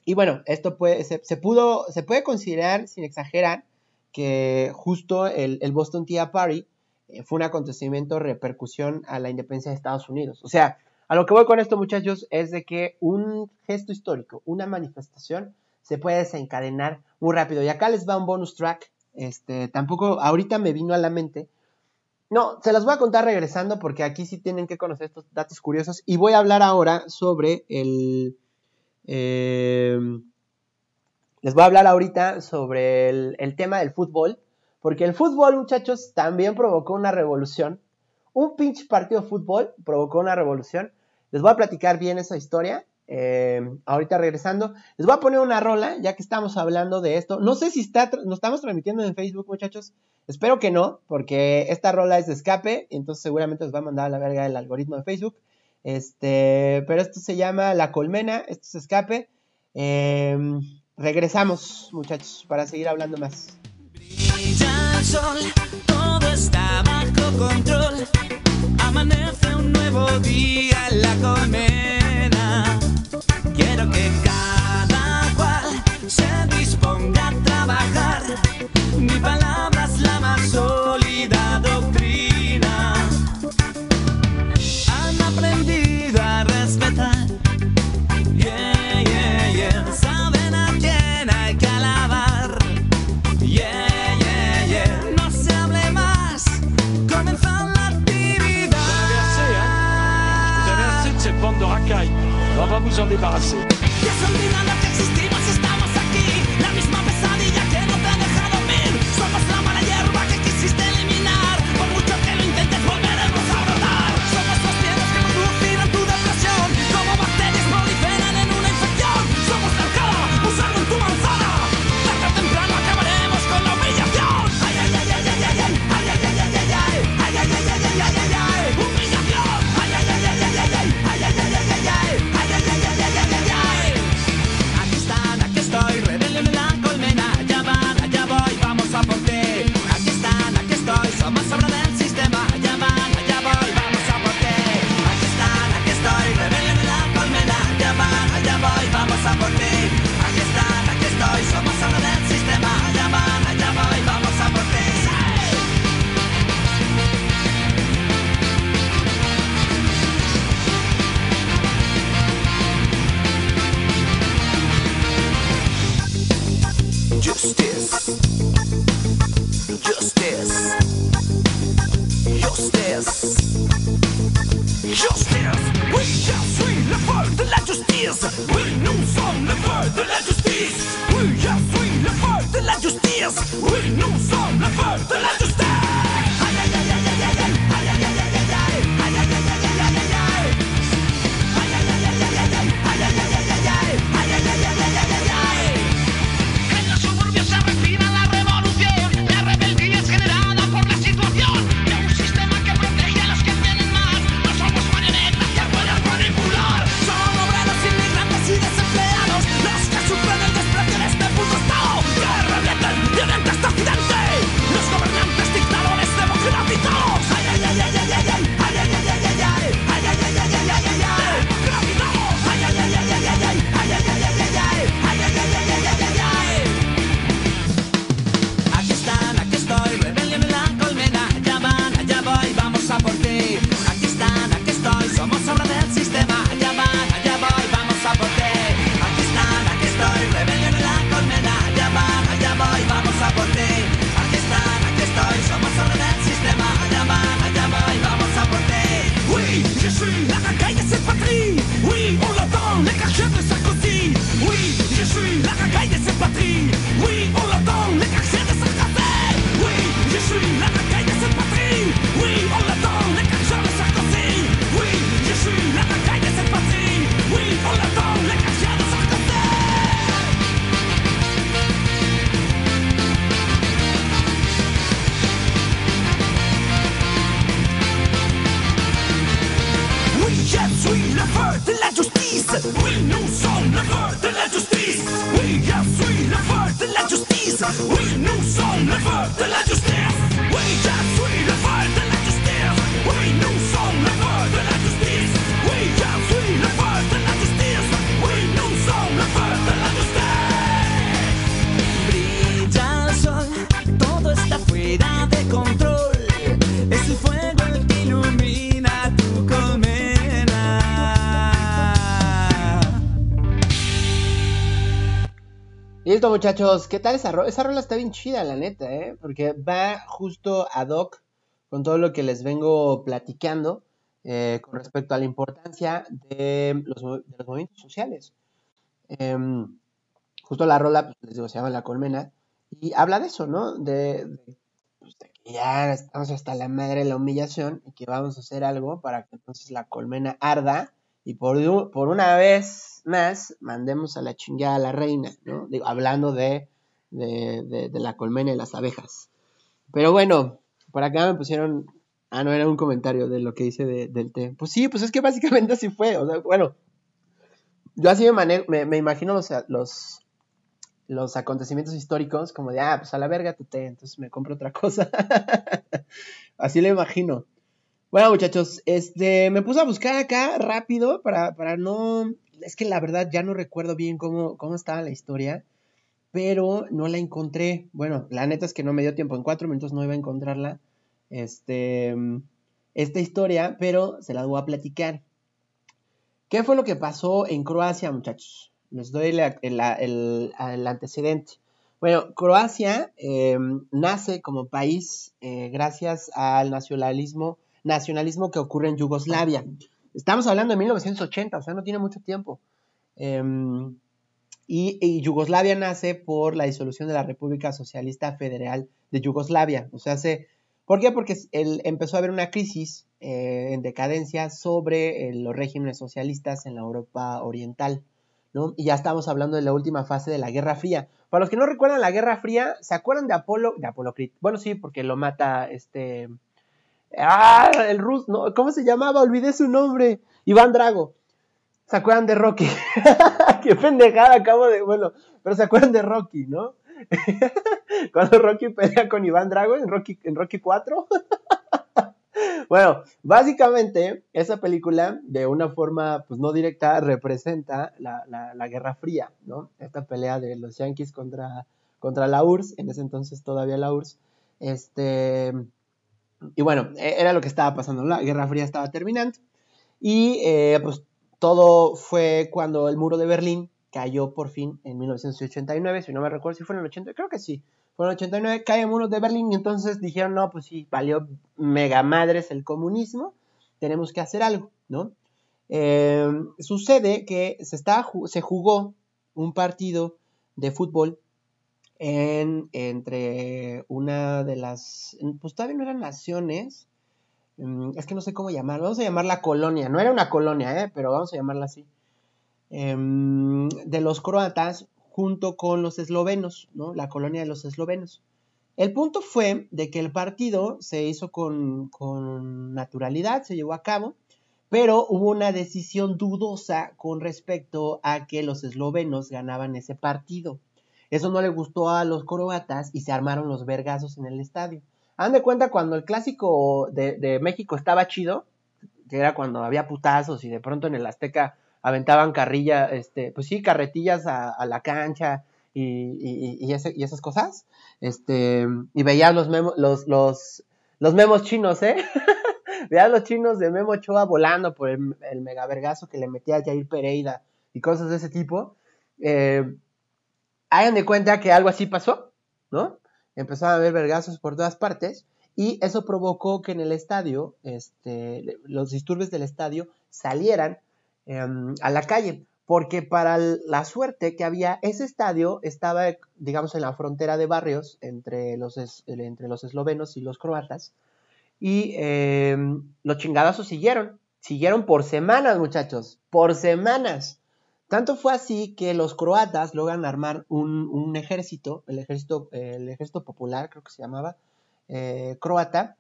y bueno, esto puede, se, pudo, se puede considerar, sin exagerar, que justo el, Boston Tea Party eh, fue un acontecimiento repercusión a la independencia de Estados Unidos. O sea, a lo que voy con esto, muchachos, es de que un gesto histórico, una manifestación, se puede desencadenar muy rápido. Y acá les va un bonus track este, tampoco ahorita me vino a la mente. No, se las voy a contar regresando porque aquí sí tienen que conocer estos datos curiosos. Y voy a hablar ahora sobre el... Eh, les voy a hablar ahorita sobre el, el tema del fútbol. Porque el fútbol, muchachos, también provocó una revolución. Un pinche partido de fútbol provocó una revolución. Les voy a platicar bien esa historia. Eh, ahorita regresando, les voy a poner una rola, ya que estamos hablando de esto. No sé si está, nos estamos transmitiendo en Facebook, muchachos. Espero que no, porque esta rola es de escape, entonces seguramente os va a mandar a la verga el algoritmo de Facebook. Este, pero esto se llama La Colmena, esto es escape. Eh, regresamos, muchachos, para seguir hablando más. Sol, todo está bajo control. Amanece un nuevo día en la colmena. Quiero que cada cual se disponga a trabajar. Mi palabra es la más sólida vous en débarrasser. Nous sommes le feu de la justice. Oui, je suis le feu de la justice. Nous sommes le feu de la justice. Listo, muchachos, ¿qué tal esa rola? Esa rola está bien chida, la neta, ¿eh? Porque va justo ad hoc con todo lo que les vengo platicando eh, con respecto a la importancia de los, movimientos sociales. Em, justo la rola, pues, les digo, se llama La Colmena, y habla de eso, ¿no? De, pues, de que ya estamos hasta la madre de la humillación y que vamos a hacer algo para que entonces la colmena arda y por, por una vez más mandemos a la chingada a la reina, ¿no? Digo, hablando de, de, de- de la colmena y las abejas. Pero bueno, por acá me pusieron... Ah, no, era un comentario de lo que hice de- del té. Pues sí, pues es que básicamente así fue. O sea, bueno, yo así me, mane- me, me imagino los, los, los acontecimientos históricos como de, ah, pues a la verga tu té, entonces me compro otra cosa. (laughs) así lo imagino. Bueno, muchachos, este, me puse a buscar acá rápido para, para no... Es que la verdad ya no recuerdo bien cómo, cómo estaba la historia, pero no la encontré. Bueno, la neta es que no me dio tiempo, en cuatro minutos no iba a encontrarla, este, esta historia, pero se la voy a platicar. ¿Qué fue lo que pasó en Croacia, muchachos? Les doy el- el antecedente. Bueno, Croacia eh, nace como país eh, gracias al nacionalismo, nacionalismo que ocurre en Yugoslavia. Estamos hablando de 1980, o sea, no tiene mucho tiempo. Em, y, y Yugoslavia nace por la disolución de la República Socialista Federal de Yugoslavia. O sea, hace, ¿por qué? Porque el- empezó a haber una crisis eh, en decadencia sobre eh, los regímenes socialistas en la Europa Oriental. ¿no? Y ya estamos hablando de la última fase de la Guerra Fría. Para los que no recuerdan la Guerra Fría, ¿se acuerdan de Apolo? De Apolo Creed. Bueno, sí, porque lo mata este. Ah, el ruso, no, ¿cómo se llamaba? Olvidé su nombre. Iván Drago. ¿Se acuerdan de Rocky? (laughs) Qué pendejada acabo de. Bueno, pero se acuerdan de Rocky, ¿no? (laughs) Cuando Rocky pelea con Iván Drago en Rocky, en Rocky 4. (laughs) bueno, básicamente, esa película, de una forma pues no directa, representa la, la- Guerra Fría, ¿no? Esta pelea de los Yankees contra, contra la URSS, en ese entonces todavía la URSS. Este. Y bueno, e- era lo que estaba pasando, la Guerra Fría estaba terminando. Y eh, pues todo fue cuando el muro de Berlín cayó por fin en 1989, si no me recuerdo si fue en el 80, creo que sí, fue en el 89, cae el muro de Berlín y entonces dijeron, no, pues sí, valió mega madres el comunismo, tenemos que hacer algo, ¿no? Eh, sucede que se, ju- se jugó un partido de fútbol en, entre una de las, pues todavía no eran naciones, mm, es que no sé cómo llamarlo, vamos a llamarla colonia, no era una colonia, ¿eh? pero vamos a llamarla así, em, de los croatas junto con los eslovenos, ¿no? La colonia de los eslovenos. El punto fue de que el partido se hizo con, con naturalidad, se llevó a cabo, pero hubo una decisión dudosa con respecto a que los eslovenos ganaban ese partido. Eso no le gustó a los croatas y se armaron los vergazos en el estadio. Hagan de cuenta cuando el clásico de, México estaba chido, que era cuando había putazos y de pronto en el Azteca aventaban carrilla, este, pues sí, carretillas a, la cancha y, y esas cosas. Este, y veías los memos, los, los, los memos chinos, ¿eh? (laughs) veías los chinos de Memo Ochoa volando por el, el megavergazo que le metía a Jair Pereira y cosas de ese tipo. Eh, hagan de cuenta que algo así pasó, ¿no? Empezaron a haber vergazos por todas partes y eso provocó que en el estadio, este, los disturbios del estadio salieran em, a la calle. porque para la suerte que había, ese estadio estaba, digamos, en la frontera de barrios entre los, entre los eslovenos y los croatas, y eh, los chingadazos siguieron, siguieron por semanas, muchachos, por semanas. Tanto fue así que los croatas logran armar un, ejército, el ejército, el ejército popular, creo que se llamaba, eh, croata,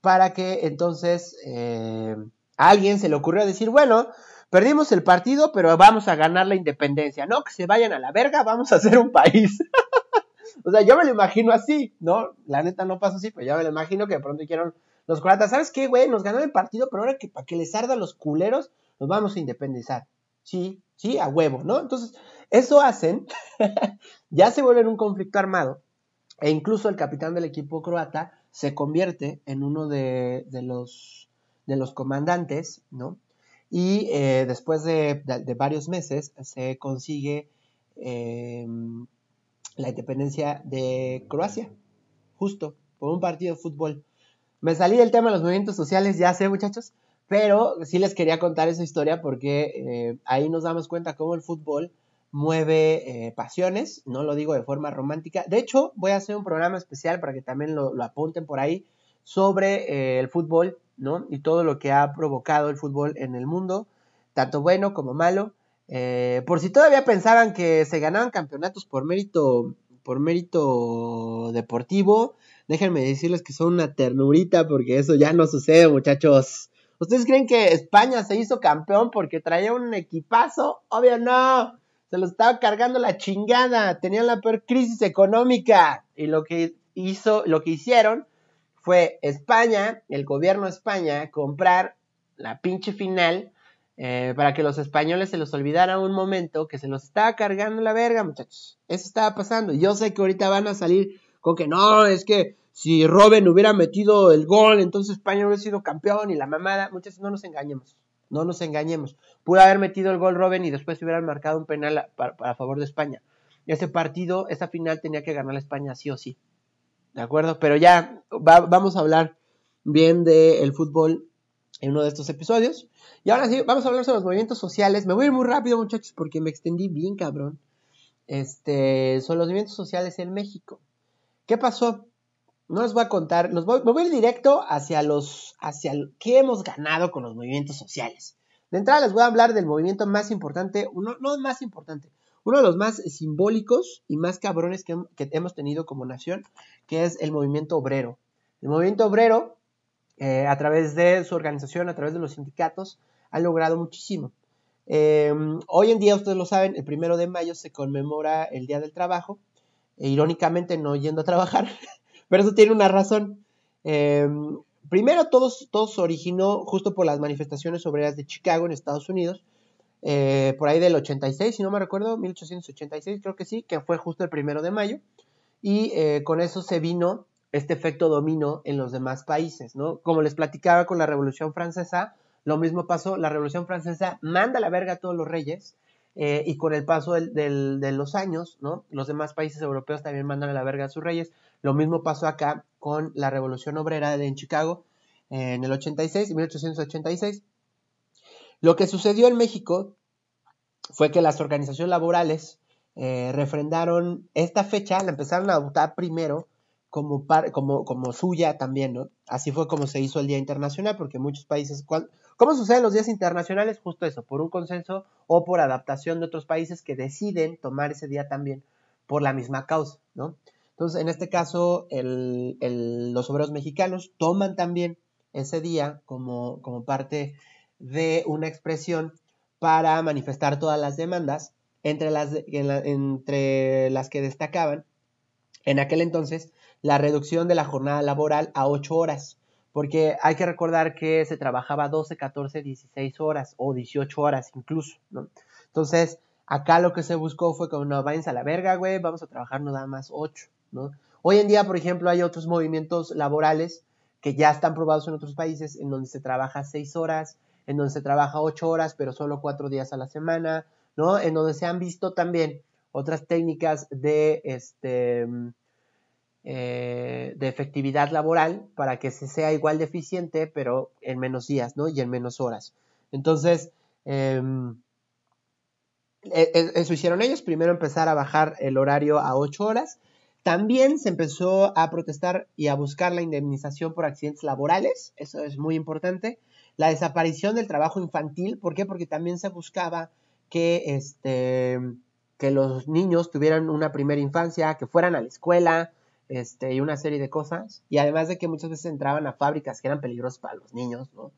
para que entonces eh, a alguien se le ocurrió decir, bueno, perdimos el partido, pero vamos a ganar la independencia, ¿no? Que se vayan a la verga, vamos a hacer un país. (laughs) o sea, yo me lo imagino así, ¿no? La neta no pasa así, pero yo me lo imagino que de pronto dijeron los croatas, ¿sabes qué, güey? Nos ganaron el partido, pero ahora que para que les arda los culeros, nos vamos a independizar. Sí, sí, a huevo, ¿no? Entonces, eso hacen, (laughs) ya se vuelve un conflicto armado, e incluso el capitán del equipo croata se convierte en uno de, los, de los comandantes, ¿no? Y eh, después de, varios meses se consigue em, la independencia de Croacia, justo por un partido de fútbol. Me salí del tema de los movimientos sociales, ya sé muchachos, pero sí les quería contar esa historia porque eh, ahí nos damos cuenta cómo el fútbol mueve eh, pasiones, no lo digo de forma romántica. De hecho, voy a hacer un programa especial para que también lo, apunten por ahí sobre eh, el fútbol, ¿no? Y todo lo que ha provocado el fútbol en el mundo, tanto bueno como malo. por si todavía pensaban que se ganaban campeonatos por mérito, por mérito deportivo, déjenme decirles que son una ternurita porque eso ya no sucede, muchachos. ¿Ustedes creen que España se hizo campeón porque traía un equipazo? Obvio no. Se lo estaba cargando la chingada. Tenían la peor crisis económica. Y lo que hizo, lo que hicieron fue España, el gobierno de España, comprar la pinche final eh, para que los españoles se los olvidara un momento que se los estaba cargando la verga, muchachos. Eso estaba pasando. Yo sé que ahorita van a salir con que no, es que si Robin hubiera metido el gol, entonces España hubiera sido campeón y la mamada. Muchachos, no nos engañemos. No nos engañemos. Pudo haber metido el gol Robin y después hubieran marcado un penal a, favor de España. Ese partido, esa final tenía que ganar la España sí o sí. ¿De acuerdo? Pero ya vamos a hablar bien del fútbol en uno de estos episodios. Y ahora sí, vamos a hablar sobre los movimientos sociales. Me voy a ir muy rápido, muchachos, porque me extendí bien, cabrón. Este, son los movimientos sociales en México. ¿Qué pasó? No les voy a contar, los voy, me voy a ir directo hacia los, hacia qué hemos ganado con los movimientos sociales. De entrada les voy a hablar del movimiento más importante, uno, no más importante, uno de los más simbólicos y más cabrones que, hemos tenido como nación, que es el movimiento obrero. El movimiento obrero, eh, a través de su organización, a través de los sindicatos, ha logrado muchísimo. Eh, hoy en día, ustedes lo saben, el primero de mayo se conmemora el Día del Trabajo, e irónicamente no yendo a trabajar, (laughs) Pero eso tiene una razón. Em, primero, todo, se originó justo por las manifestaciones obreras de Chicago en Estados Unidos, eh, por ahí del 86, si no me recuerdo, 1886 creo que sí, que fue justo el primero de mayo, y eh, con eso se vino este efecto dominó en los demás países, ¿no? Como les platicaba con la Revolución Francesa, lo mismo pasó, la Revolución Francesa manda la verga a todos los reyes, eh, y con el paso de los años, ¿no? Los demás países europeos también mandan a la verga a sus reyes. Lo mismo pasó acá con la Revolución Obrera en Chicago en el 86, 1886. Lo que sucedió en México fue que las organizaciones laborales eh, refrendaron esta fecha, la empezaron a adoptar primero como, como, como suya también, ¿no? Así fue como se hizo el Día Internacional, porque muchos países, ¿cómo suceden los días internacionales? Justo eso, por un consenso o por adaptación de otros países que deciden tomar ese día también por la misma causa, ¿no? Entonces, en este caso, los obreros mexicanos toman también ese día como, parte de una expresión para manifestar todas las demandas, entre las, entre las que destacaban en aquel entonces la reducción de la jornada laboral a 8 horas, porque hay que recordar que se trabajaba 12, 14, 16 horas o 18 horas incluso, ¿no? Entonces, acá lo que se buscó fue como, no, váyanse a la verga, güey, vamos a trabajar nada más 8, Hoy en día, por ejemplo, hay otros movimientos laborales que ya están probados en otros países en donde se trabaja 6 horas, en donde se trabaja 8 horas, pero solo 4 días a la semana, ¿no? En donde se han visto también otras técnicas de, este, eh, de efectividad laboral para que se sea igual de eficiente, pero en menos días, ¿no? Y en menos horas. Entonces, em, eh, eh, eso hicieron ellos, primero empezar a bajar el horario a 8 horas. También se empezó a protestar y a buscar la indemnización por accidentes laborales, eso es muy importante. La desaparición del trabajo infantil, ¿por qué? Porque también se buscaba que, este, que los niños tuvieran una primera infancia, que fueran a la escuela, este, y una serie de cosas. Y además de que muchas veces entraban a fábricas que eran peligrosas para los niños, ¿no?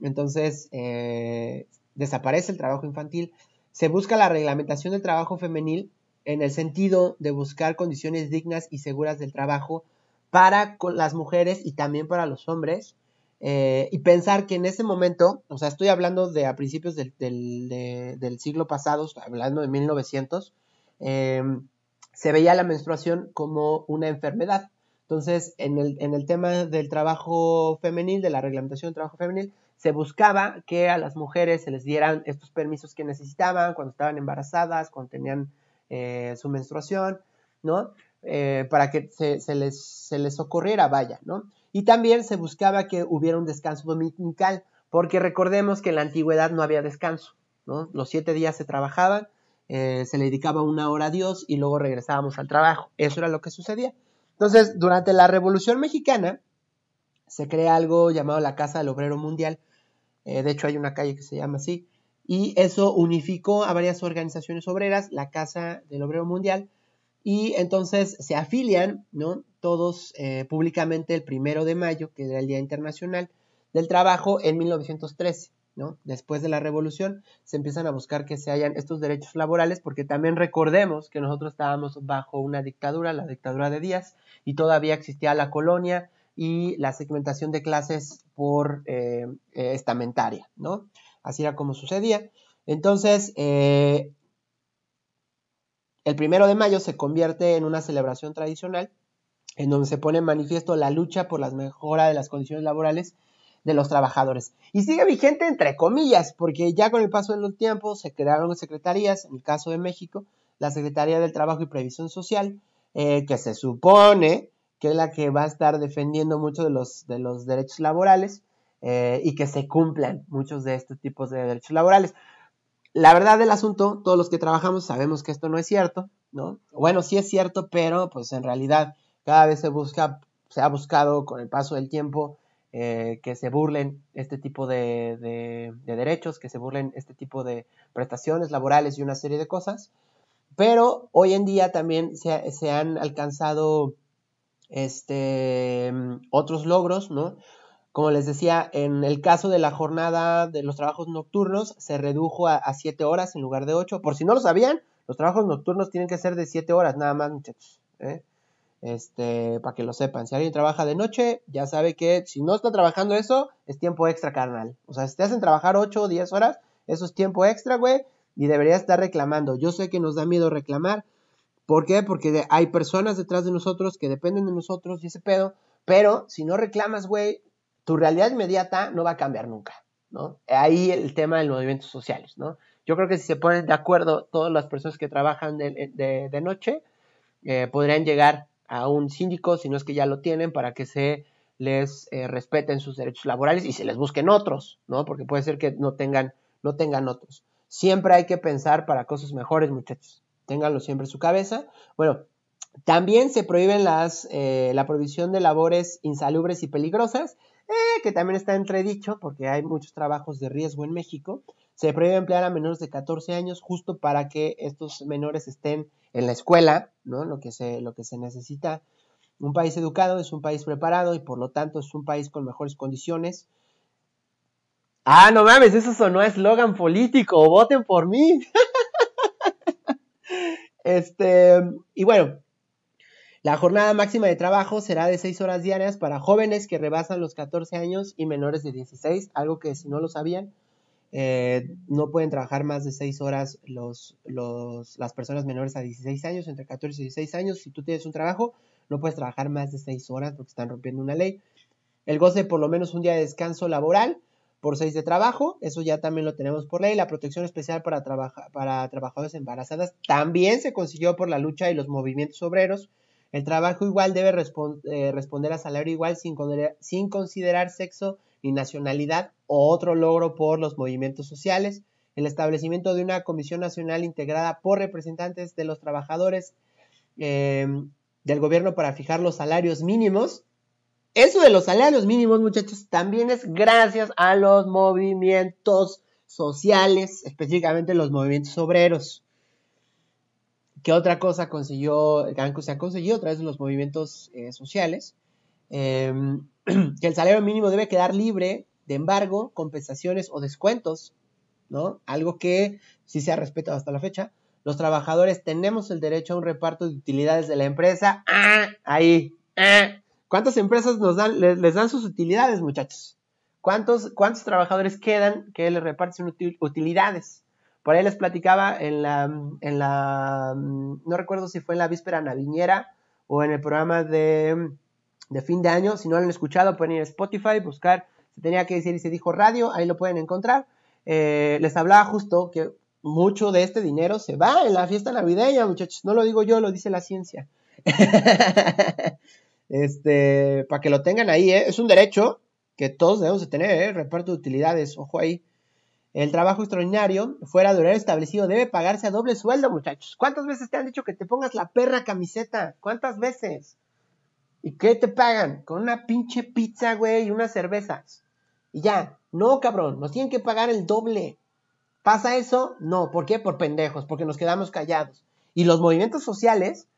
Entonces, eh, desaparece el trabajo infantil. Se busca la reglamentación del trabajo femenil en el sentido de buscar condiciones dignas y seguras del trabajo para las mujeres y también para los hombres. Eh, y pensar que en ese momento, o sea, estoy hablando de a principios del, del, siglo pasado, hablando de 1900, eh, se veía la menstruación como una enfermedad. Entonces, en el, en el tema del trabajo femenil, de la reglamentación del trabajo femenil, se buscaba que a las mujeres se les dieran estos permisos que necesitaban cuando estaban embarazadas, cuando tenían eh, su menstruación, ¿no? Eh, para que se, les, se les ocurriera, vaya, ¿no? Y también se buscaba que hubiera un descanso dominical, porque recordemos que en la antigüedad no había descanso, ¿no? Los siete días se trabajaban, eh, se le dedicaba una hora a Dios y luego regresábamos al trabajo. Eso era lo que sucedía. Entonces, durante la Revolución Mexicana, se crea algo llamado la Casa del Obrero Mundial. De hecho, hay una calle que se llama así. Y eso unificó a varias organizaciones obreras, la Casa del Obrero Mundial. Y entonces se afilian, ¿no? Todos eh, públicamente el primero de mayo, que era el Día Internacional del Trabajo, en 1913. Después de la revolución se empiezan a buscar que se hayan estos derechos laborales porque también recordemos que nosotros estábamos bajo una dictadura, la dictadura de Díaz, y todavía existía la colonia y la segmentación de clases por eh, eh, estamentaria, ¿no? Así era como sucedía. Entonces, eh, el primero de mayo se convierte en una celebración tradicional en donde se pone en manifiesto la lucha por la mejora de las condiciones laborales de los trabajadores. Y sigue vigente entre comillas, porque ya con el paso de los tiempos se crearon secretarías, en el caso de México, la Secretaría del Trabajo y Previsión Social, eh, que se supone que es la que va a estar defendiendo los, de los derechos laborales eh, y que se cumplan muchos de estos tipos de derechos laborales. La verdad del asunto, todos los que trabajamos sabemos que esto no es cierto, ¿no? Bueno, sí es cierto, pero pues en realidad cada vez se busca, se ha buscado con el paso del tiempo eh, que se burlen este tipo de, derechos, que se burlen este tipo de prestaciones laborales y una serie de cosas. Pero hoy en día también se, han alcanzado este, otros logros, ¿no? Como les decía, en el caso de la jornada de los trabajos nocturnos, se redujo a, siete horas en lugar de ocho. Por si no lo sabían, los trabajos nocturnos tienen que ser de siete horas, nada más. ¿eh? Este, para que lo sepan. Si alguien trabaja de noche, ya sabe que si no está trabajando eso, es tiempo extra, carnal. O sea, si te hacen trabajar 8 o 10 horas, eso es tiempo extra, güey. Y debería estar reclamando. Yo sé que nos da miedo reclamar. ¿Por qué? Porque hay personas detrás de nosotros que dependen de nosotros y ese pedo. Pero si no reclamas, güey, tu realidad inmediata no va a cambiar nunca, ¿no? Ahí el tema de los movimientos sociales, ¿no? Yo creo que si se ponen de acuerdo todas las personas que trabajan de, noche, eh, podrían llegar a un síndico, si no es que ya lo tienen, para que se les eh, respeten sus derechos laborales y se les busquen otros, ¿no? Porque puede ser que no tengan, no tengan otros. Siempre hay que pensar para cosas mejores, muchachos. Ténganlo siempre en su cabeza. Bueno, también se prohíben las, eh, la provisión de labores insalubres y peligrosas, eh, que también está entredicho porque hay muchos trabajos de riesgo en México. Se prohíbe emplear a menores de 14 años justo para que estos menores estén en la escuela, ¿no? Lo que se, lo que se necesita. Un país educado es un país preparado y por lo tanto es un país con mejores condiciones. Ah, no mames, eso sonó a eslogan político, voten por mí. (laughs) este, y bueno, la jornada máxima de trabajo será de 6 horas diarias para jóvenes que rebasan los 14 años y menores de 16, algo que si no lo sabían, eh, no pueden trabajar más de 6 horas los, las personas menores a 16 años, entre 14 y 16 años. Si tú tienes un trabajo, no puedes trabajar más de 6 horas porque están rompiendo una ley. El goce de por lo menos un día de descanso laboral por 6 de trabajo, eso ya también lo tenemos por ley. La protección especial para, para trabajadores embarazadas también se consiguió por la lucha y los movimientos obreros. El trabajo igual debe eh, responder a salario igual sin, considerar sexo y nacionalidad, otro logro por los movimientos sociales. el establecimiento de una comisión nacional integrada por representantes de los trabajadores eh, del gobierno para fijar los salarios mínimos. Eso de los salarios mínimos, muchachos, también es gracias a los movimientos sociales, específicamente los movimientos obreros. ¿Qué otra cosa consiguió, se ha conseguido a través de los movimientos eh, sociales? Em, (clears throat) que el salario mínimo debe quedar libre de embargo, compensaciones o descuentos, ¿no? Algo que sí se ha respetado hasta la fecha. Los trabajadores tenemos el derecho a un reparto de utilidades de la empresa. ¡Ah! Ahí. ¡Ah! ¿Cuántas empresas nos dan, les, dan sus utilidades, muchachos? ¿Cuántos, ¿Cuántos trabajadores quedan que les reparten utilidades? Por ahí les platicaba en la, en la, no recuerdo si fue en la víspera naviñera o en el programa de, fin de año. Si no lo han escuchado, pueden ir a Spotify, buscar se tenía que decir y se dijo radio, ahí lo pueden encontrar. Eh, les hablaba justo que mucho de este dinero se va en la fiesta navideña, muchachos. No lo digo yo, lo dice la ciencia. (laughs) este, para que lo tengan ahí, ¿eh? es un derecho que todos debemos de tener, ¿eh? reparto de utilidades, ojo ahí. El trabajo extraordinario, fuera de horario establecido, debe pagarse a doble sueldo, muchachos. ¿Cuántas veces te han dicho que te pongas la perra camiseta? ¿Cuántas veces? ¿Y qué te pagan? Con una pinche pizza, güey, y unas cervezas. Y ya, no, cabrón, nos tienen que pagar el doble. ¿Pasa eso? No, ¿por qué? Por pendejos, porque nos quedamos callados. Y los movimientos sociales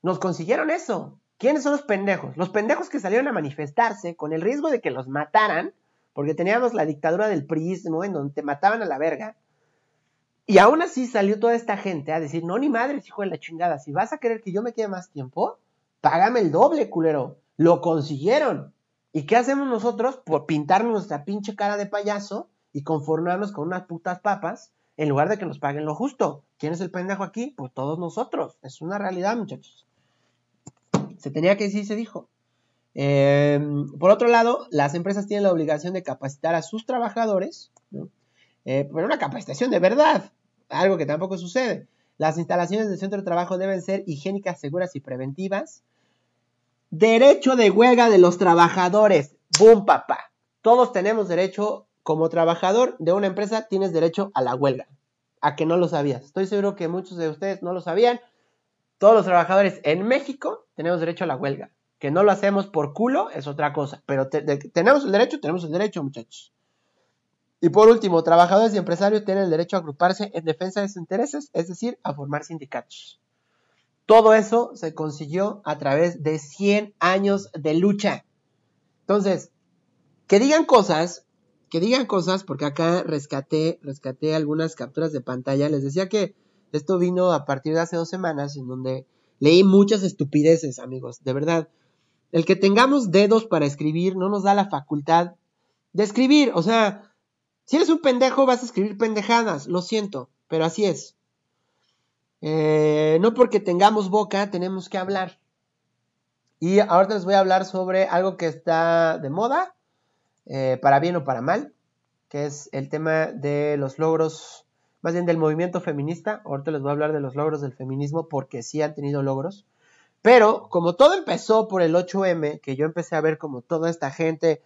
nos consiguieron eso. ¿Quiénes son los pendejos? Los pendejos que salieron a manifestarse con el riesgo de que los mataran, porque teníamos la dictadura del prismo en donde te mataban a la verga. Y aún así salió toda esta gente a decir, no, ni madre, hijo de la chingada, si vas a querer que yo me quede más tiempo, págame el doble, culero. Lo consiguieron. ¿Y qué hacemos nosotros? Por pintarnos nuestra pinche cara de payaso y conformarnos con unas putas papas en lugar de que nos paguen lo justo. ¿Quién es el pendejo aquí? Pues todos nosotros. Es una realidad, muchachos. Se tenía que decir, se dijo. Em, por otro lado, las empresas tienen la obligación de capacitar a sus trabajadores, eh, pero una capacitación de verdad, algo que tampoco sucede. Las instalaciones del centro de trabajo deben ser higiénicas, seguras y preventivas. Derecho de huelga de los trabajadores. ¡Bum, papá! Todos tenemos derecho, como trabajador de una empresa, tienes derecho a la huelga. A que no lo sabías. Estoy seguro que muchos de ustedes no lo sabían. Todos los trabajadores en México tenemos derecho a la huelga. Que no lo hacemos por culo es otra cosa. Pero tenemos el derecho, tenemos el derecho, muchachos. Y por último, trabajadores y empresarios tienen el derecho a agruparse en defensa de sus intereses, es decir, a formar sindicatos. Todo eso se consiguió a través de 100 años de lucha. Entonces, que digan cosas, que digan cosas, porque acá rescaté, rescaté algunas capturas de pantalla. Les decía que esto vino a partir de hace dos semanas, en donde leí muchas estupideces, amigos, de verdad. El que tengamos dedos para escribir no nos da la facultad de escribir. O sea, si eres un pendejo vas a escribir pendejadas, lo siento, pero así es. Eh, no porque tengamos boca, tenemos que hablar. Y ahorita les voy a hablar sobre algo que está de moda, eh, para bien o para mal, que es el tema de los logros, más bien del movimiento feminista. Ahorita les voy a hablar de los logros del feminismo porque sí han tenido logros. Pero como todo empezó por el 8M, que yo empecé a ver como toda esta gente,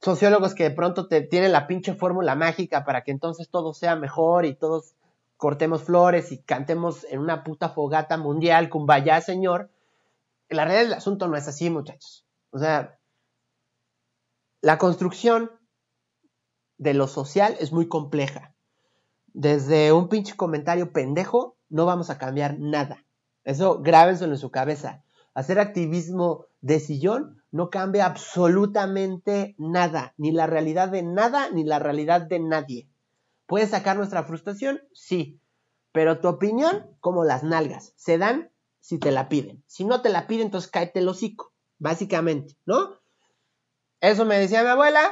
sociólogos que de pronto te tienen la pinche fórmula mágica para que entonces todo sea mejor y todos cortemos flores y cantemos en una puta fogata mundial, vaya señor. La realidad del asunto no es así, muchachos. O sea, la construcción de lo social es muy compleja. Desde un pinche comentario pendejo no vamos a cambiar nada. Eso grábenselo en su cabeza. Hacer activismo de sillón no cambia absolutamente nada. Ni la realidad de nada, ni la realidad de nadie. ¿Puedes sacar nuestra frustración? Sí. Pero tu opinión, como las nalgas, se dan si te la piden. Si no te la piden, entonces cáete el hocico, básicamente, ¿no? Eso me decía mi abuela,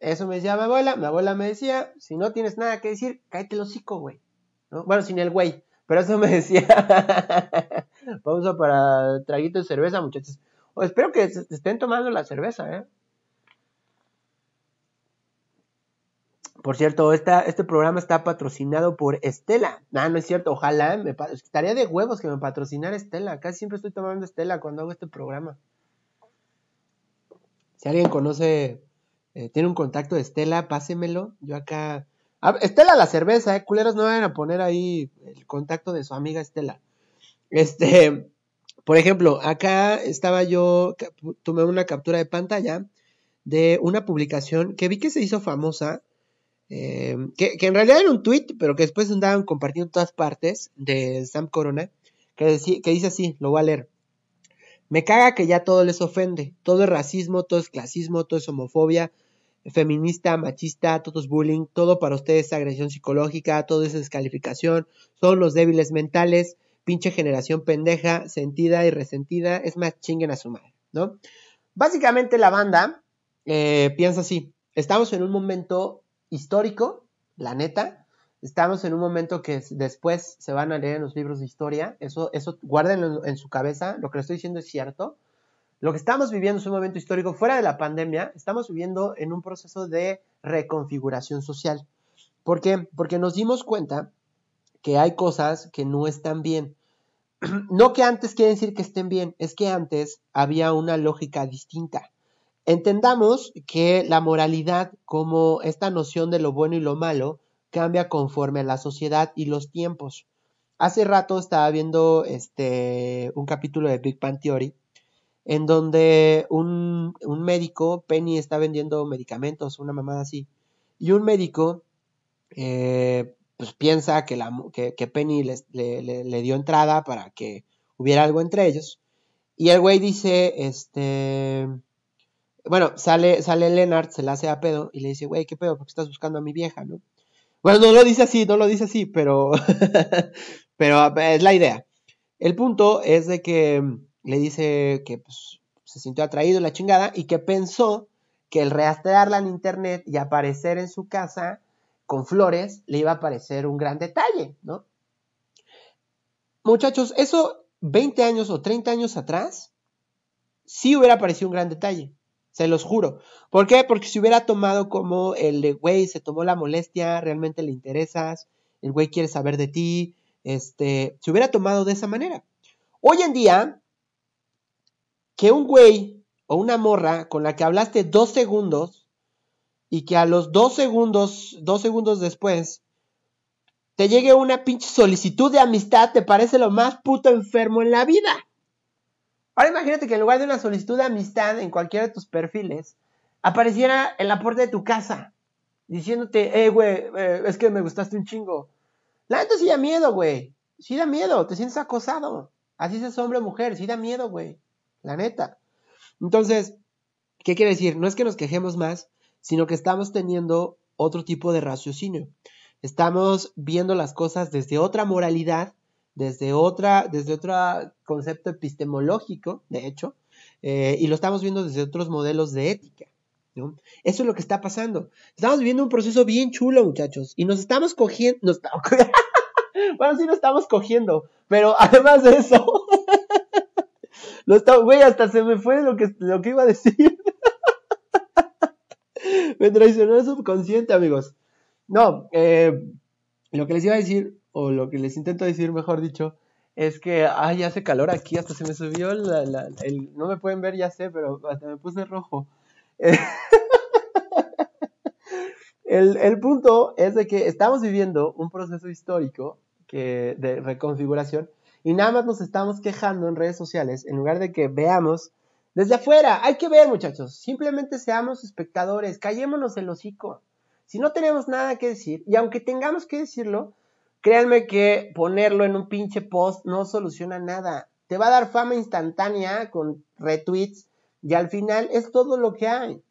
eso me decía mi abuela, mi abuela me decía, si no tienes nada que decir, cáete el hocico, güey. Bueno, sin el güey, pero eso me (laughs) decía. Vamos para traguito de cerveza, muchachos. espero que estén tomando la cerveza, ¿eh? Por cierto, este programa está patrocinado por Estela. No, no es cierto, ojalá. Me, estaría de huevos que me patrocinara Estela. Casi siempre estoy tomando Estela cuando hago este programa. Si alguien conoce, eh, tiene un contacto de Estela, pásemelo. Yo acá Ah, Estela la cerveza, eh, culeros, no vayan a poner ahí el contacto de su amiga Estela. Este, por ejemplo, acá estaba yo, tomé una captura de pantalla de una publicación que vi que se hizo famosa, eh, que, que en realidad era un tweet, pero que después andaban compartiendo en todas partes, de Sam Corona, que, que dice así, lo voy a leer. Me caga que ya todo les ofende, todo es racismo, todo es clasismo, todo es homofobia, feminista, machista, todo es bullying, todo para ustedes es agresión psicológica, todo es descalificación, son los débiles mentales, pinche generación pendeja, sentida y resentida, es más chinguen a su madre, ¿no? Básicamente la banda eh, piensa así, estamos en un momento histórico, la neta, estamos en un momento que después se van a leer en los libros de historia, eso, eso guárdenlo en, en su cabeza, lo que les estoy diciendo es cierto, lo que estamos viviendo es un momento histórico fuera de la pandemia, estamos viviendo en un proceso de reconfiguración social. ¿Por qué? Porque nos dimos cuenta que hay cosas que no están bien. (clears throat) No que antes quiere decir que estén bien, es que antes había una lógica distinta. Entendamos que la moralidad, como esta noción de lo bueno y lo malo, cambia conforme a la sociedad y los tiempos. Hace rato estaba viendo este un capítulo de Big Bang Theory en donde un, un médico, Penny está vendiendo medicamentos, una mamada así, y un médico eh, pues piensa que, la, que, Penny les- le, le- dio entrada para que hubiera algo entre ellos, y el güey dice, este, bueno, sale, sale Leonard, se la hace a pedo, y le dice, güey, ¿qué pedo? ¿Por qué estás buscando a mi vieja, no? Bueno, no lo dice así, no lo dice así, pero, (laughs) pero es la idea. El punto es de que le dice que pues, se sintió atraído la chingada y que pensó que el rastrearla en internet y aparecer en su casa con flores le iba a parecer un gran detalle, ¿no? Muchachos, eso 20 años o 30 años atrás sí hubiera parecido un gran detalle, se los juro. ¿Por qué? Porque si hubiera tomado como el de, güey, se tomó la molestia, realmente le interesas, el güey quiere saber de ti, este, se hubiera tomado de esa manera. Hoy en día, que un güey o una morra con la que hablaste dos segundos y que a los dos segundos, dos segundos después, te llegue una pinche solicitud de amistad, te parece lo más puto enfermo en la vida. Ahora imagínate que en lugar de una solicitud de amistad en cualquiera de tus perfiles, apareciera en la puerta de tu casa, diciéndote, eh, güey, eh, es que me gustaste un chingo. La neta sí da miedo, güey. Sí da miedo, te sientes acosado. Así seas hombre o mujer, sí da miedo, güey. La neta. Entonces, ¿qué quiere decir? No es que nos quejemos más, sino que estamos teniendo otro tipo de raciocinio. Estamos viendo las cosas desde otra moralidad, desde otra, desde otro concepto epistemológico, de hecho, eh, y lo estamos viendo desde otros modelos de ética. Eso es lo que está pasando. Estamos viviendo un proceso bien chulo, muchachos, y nos estamos cogiendo, (laughs) bueno, sí nos estamos cogiendo, pero además de eso, está, güey, hasta se me fue lo que, lo que iba a decir. (laughs) me traicionó el subconsciente, amigos. No, eh, lo que les iba a decir, o lo que les intento decir, mejor dicho, es que, ay, hace calor aquí, hasta se me subió la, la- el, no me pueden ver, ya sé, pero hasta me puse rojo. (laughs) El, el punto es de que estamos viviendo un proceso histórico que, de reconfiguración y nada más nos estamos quejando en redes sociales en lugar de que veamos desde afuera. Hay que ver, muchachos. Simplemente seamos espectadores, callémonos el hocico. Si no tenemos nada que decir, y aunque tengamos que decirlo, créanme que ponerlo en un pinche post no soluciona nada. Te va a dar fama instantánea con retweets y al final es todo lo que hay.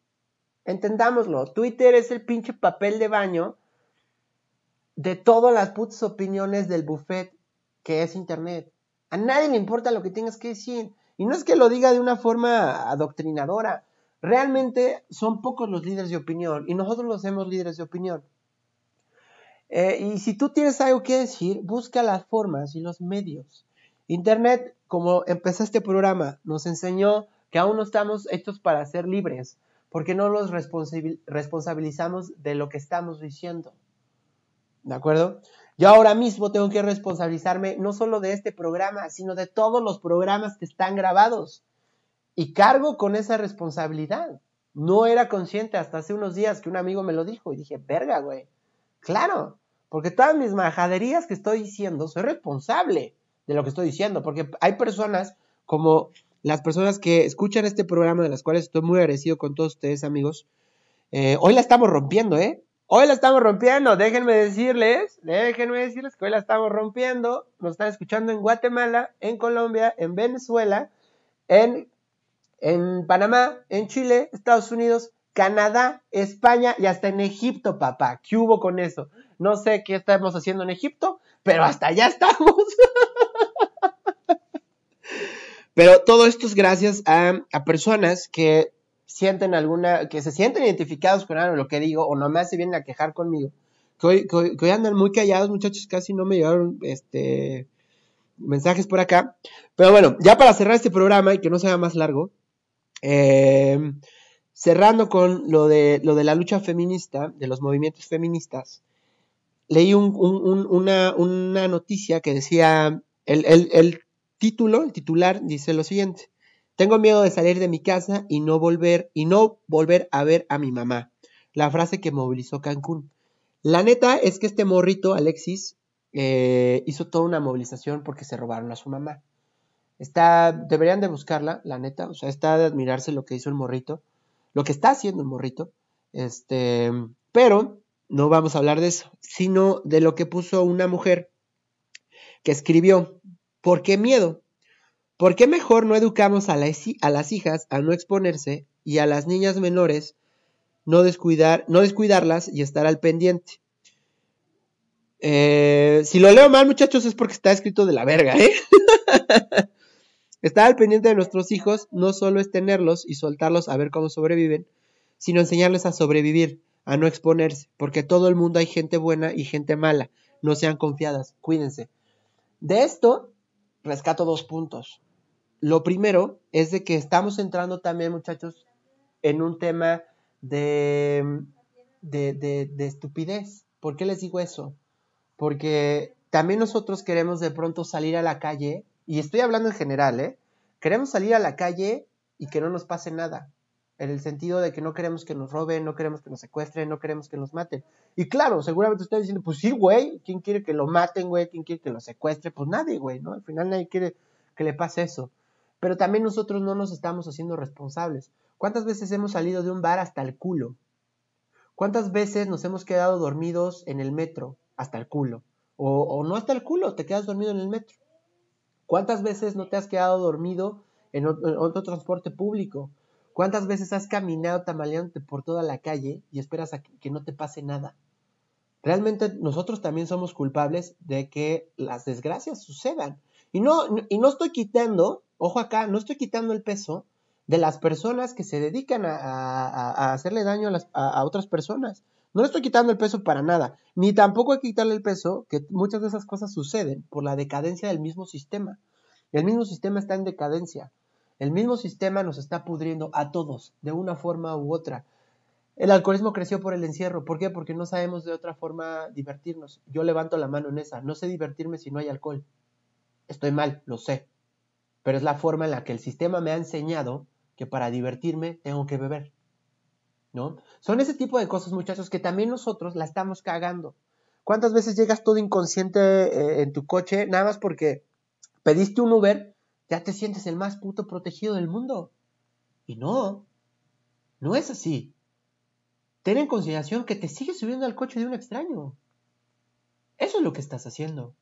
Entendámoslo. Twitter es el pinche papel de baño de todas las putas opiniones del buffet que es Internet. A nadie le importa lo que tengas que decir. Y no es que lo diga de una forma adoctrinadora. Realmente son pocos los líderes de opinión y nosotros los hacemos líderes de opinión. Eh, y si tú tienes algo que decir, busca las formas y los medios. Internet, como empezó este programa, nos enseñó que aún no estamos hechos para ser libres, porque no responsabil- responsabilizamos de lo que estamos diciendo. ¿De acuerdo? Yo ahora mismo tengo que responsabilizarme no solo de este programa, sino de todos los programas que están grabados. Y cargo con esa responsabilidad. No era consciente hasta hace unos días que un amigo me lo dijo y dije, verga, güey. Claro, porque todas mis majaderías que estoy diciendo, soy responsable de lo que estoy diciendo, porque hay personas como las personas que escuchan este programa, de las cuales estoy muy agradecido con todos ustedes, amigos. Eh, hoy la estamos rompiendo, ¿eh? Hoy la estamos rompiendo, déjenme decirles, déjenme decirles que hoy la estamos rompiendo. Nos están escuchando en Guatemala, en Colombia, en Venezuela, en, en Panamá, en Chile, Estados Unidos, Canadá, España y hasta en Egipto, papá. ¿Qué hubo con eso? No sé qué estamos haciendo en Egipto, pero hasta allá estamos. (laughs) pero todo esto es gracias a, a personas que sienten alguna, que se sienten identificados con algo, lo que digo, o no me hace bien a quejar conmigo. Que hoy, que hoy, andan muy callados, muchachos, casi no me llegaron este mensajes por acá. Pero bueno, ya para cerrar este programa y que no sea más largo, eh, cerrando con lo de, lo de la lucha feminista, de los movimientos feministas, leí un, un, un, una, una, noticia que decía, el, el, el, título, el titular, dice lo siguiente, tengo miedo de salir de mi casa y no volver, y no volver a ver a mi mamá. La frase que movilizó Cancún. La neta es que este morrito, Alexis, eh, hizo toda una movilización porque se robaron a su mamá. Está, deberían de buscarla, la neta, o sea, está de admirarse lo que hizo el morrito lo que está haciendo el morrito. Este, pero no vamos a hablar de eso, sino de lo que puso una mujer que escribió, ¿por qué miedo? ¿Por qué mejor no educamos a, la, a las hijas a no exponerse y a las niñas menores no, descuidar, no descuidarlas y estar al pendiente? Eh, si lo leo mal, muchachos, es porque está escrito de la verga, ¿eh? (laughs) Estar al pendiente de nuestros hijos no solo es tenerlos y soltarlos a ver cómo sobreviven, sino enseñarles a sobrevivir, a no exponerse, porque todo el mundo hay gente buena y gente mala. No sean confiadas, cuídense. De esto, rescato dos puntos. Lo primero es de que estamos entrando también, muchachos, en un tema de, de, de, de estupidez. ¿Por qué les digo eso? Porque también nosotros queremos de pronto salir a la calle y estoy hablando en general, ¿eh? Queremos salir a la calle y que no nos pase nada. En el sentido de que no queremos que nos roben, no queremos que nos secuestren, no queremos que nos maten. Y claro, seguramente usted diciendo, pues sí, güey, ¿quién quiere que lo maten, güey? ¿Quién quiere que lo secuestre? Pues nadie, güey, ¿no? Al final nadie quiere que le pase eso. Pero también nosotros no nos estamos haciendo responsables. ¿Cuántas veces hemos salido de un bar hasta el culo? ¿Cuántas veces nos hemos quedado dormidos en el metro hasta el culo? O, o no hasta el culo, te quedas dormido en el metro. ¿Cuántas veces no te has quedado dormido en otro, transporte público? ¿Cuántas veces has caminado tamaleándote por toda la calle y esperas a que, no te pase nada? Realmente nosotros también somos culpables de que las desgracias sucedan. Y no, y no estoy quitando, ojo acá, no estoy quitando el peso de las personas que se dedican a hacerle daño a, a, otras personas. No le estoy quitando el peso para nada, ni tampoco hay que quitarle el peso que muchas de esas cosas suceden por la decadencia del mismo sistema. El mismo sistema está en decadencia. El mismo sistema nos está pudriendo a todos, de una forma u otra. El alcoholismo creció por el encierro. ¿Por qué? Porque no sabemos de otra forma divertirnos. Yo levanto la mano en esa. No sé divertirme si no hay alcohol. Estoy mal, lo sé. Pero es la forma en la que el sistema me ha enseñado que para divertirme tengo que beber. ¿no? Son ese tipo de cosas, muchachos, que también nosotros la estamos cagando. ¿Cuántas veces llegas todo inconsciente eh, en tu coche nada más porque pediste un Uber, ya te sientes el más puto protegido del mundo? Y no, no es así. Ten en consideración que te sigues subiendo al coche de un extraño. Eso es lo que estás haciendo.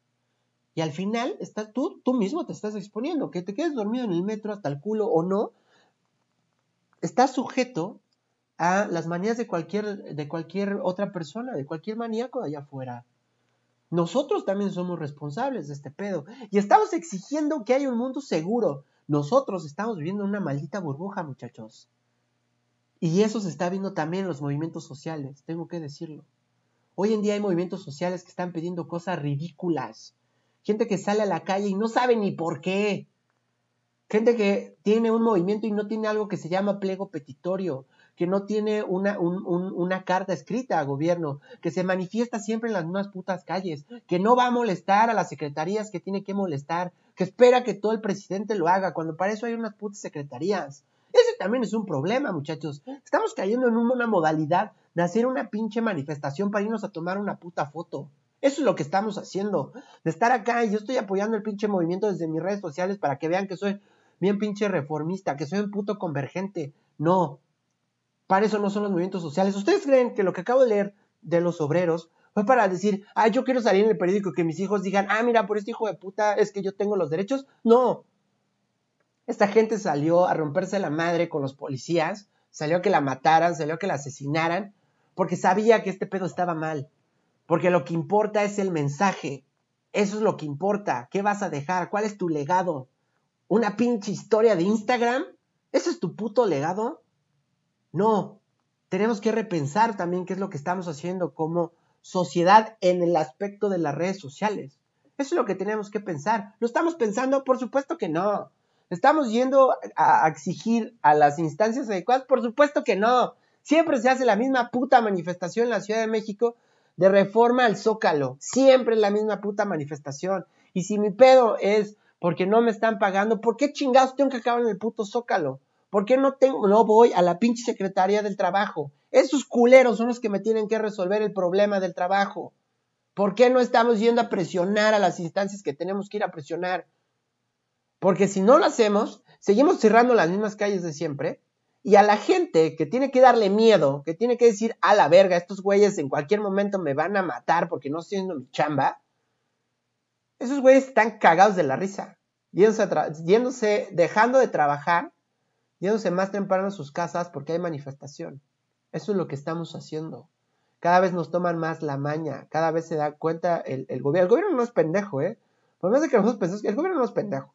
Y al final está, tú, tú mismo te estás exponiendo. Que te quedes dormido en el metro hasta el culo o no, estás sujeto a las manías de cualquier, de cualquier otra persona, de cualquier maníaco de allá afuera. Nosotros también somos responsables de este pedo. Y estamos exigiendo que haya un mundo seguro. Nosotros estamos viviendo una maldita burbuja, muchachos. Y eso se está viendo también en los movimientos sociales, tengo que decirlo. Hoy en día hay movimientos sociales que están pidiendo cosas ridículas. Gente que sale a la calle y no sabe ni por qué. Gente que tiene un movimiento y no tiene algo que se llama pliego petitorio que no tiene una, un, un, una carta escrita a gobierno, que se manifiesta siempre en las mismas putas calles, que no va a molestar a las secretarías que tiene que molestar, que espera que todo el presidente lo haga, cuando para eso hay unas putas secretarías. Ese también es un problema, muchachos. Estamos cayendo en una modalidad de hacer una pinche manifestación para irnos a tomar una puta foto. Eso es lo que estamos haciendo. De estar acá y yo estoy apoyando el pinche movimiento desde mis redes sociales para que vean que soy bien pinche reformista, que soy un puto convergente. No. Para eso no son los movimientos sociales. ¿Ustedes creen que lo que acabo de leer de los obreros fue para decir, ah, yo quiero salir en el periódico que mis hijos digan, ah, mira, por este hijo de puta es que yo tengo los derechos? No. Esta gente salió a romperse la madre con los policías, salió a que la mataran, salió a que la asesinaran, porque sabía que este pedo estaba mal. Porque lo que importa es el mensaje. Eso es lo que importa. ¿Qué vas a dejar? ¿Cuál es tu legado? ¿Una pinche historia de Instagram? ¿Ese es tu puto legado? No. Tenemos que repensar también qué es lo que estamos haciendo como sociedad en el aspecto de las redes sociales. Eso es lo que tenemos que pensar. ¿Lo estamos pensando? Por supuesto que no. ¿Estamos yendo a exigir a las instancias adecuadas? Por supuesto que no. Siempre se hace la misma puta manifestación en la Ciudad de México de reforma al Zócalo. Siempre la misma puta manifestación. Y si mi pedo es porque no me están pagando, ¿por qué chingados tengo que acabar en el puto Zócalo? ¿Por qué no, tengo, no voy a la pinche Secretaría del Trabajo? Esos culeros son los que me tienen que resolver el problema del trabajo. ¿Por qué no estamos yendo a presionar a las instancias que tenemos que ir a presionar? Porque si no lo hacemos, seguimos cerrando las mismas calles de siempre y a la gente que tiene que darle miedo, que tiene que decir, a la verga, estos güeyes en cualquier momento me van a matar porque no estoy haciendo mi chamba, esos güeyes están cagados de la risa, yéndose, yéndose, dejando de trabajar, yéndose más temprano a sus casas porque hay manifestación. Eso es lo que estamos haciendo. Cada vez nos toman más la maña, cada vez se da cuenta el, el gobierno. El gobierno no es pendejo, ¿eh? Por más de que nosotros pensemos que el gobierno no es pendejo.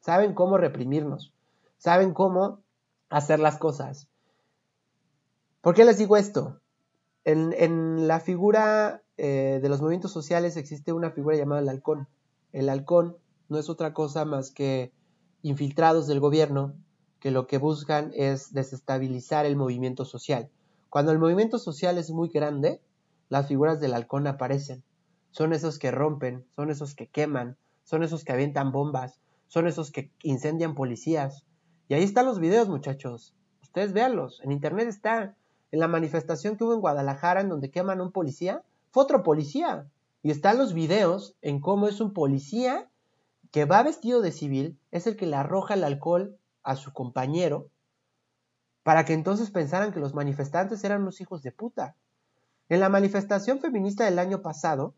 Saben cómo reprimirnos, saben cómo hacer las cosas. ¿Por qué les digo esto? En, la figura eh, de los movimientos sociales existe una figura llamada el halcón. El halcón no es otra cosa más que infiltrados del gobierno que lo que buscan es desestabilizar el movimiento social. Cuando el movimiento social es muy grande, las figuras del halcón aparecen. Son esos que rompen, son esos que queman, son esos que avientan bombas, son esos que incendian policías, y ahí están los videos, muchachos. Ustedes véanlos. En internet está. En la manifestación que hubo en Guadalajara, en donde queman a un policía, fue otro policía. Y están los videos en cómo es un policía que va vestido de civil, es el que le arroja el alcohol a su compañero, para que entonces pensaran que los manifestantes eran unos hijos de puta. En la manifestación feminista del año pasado,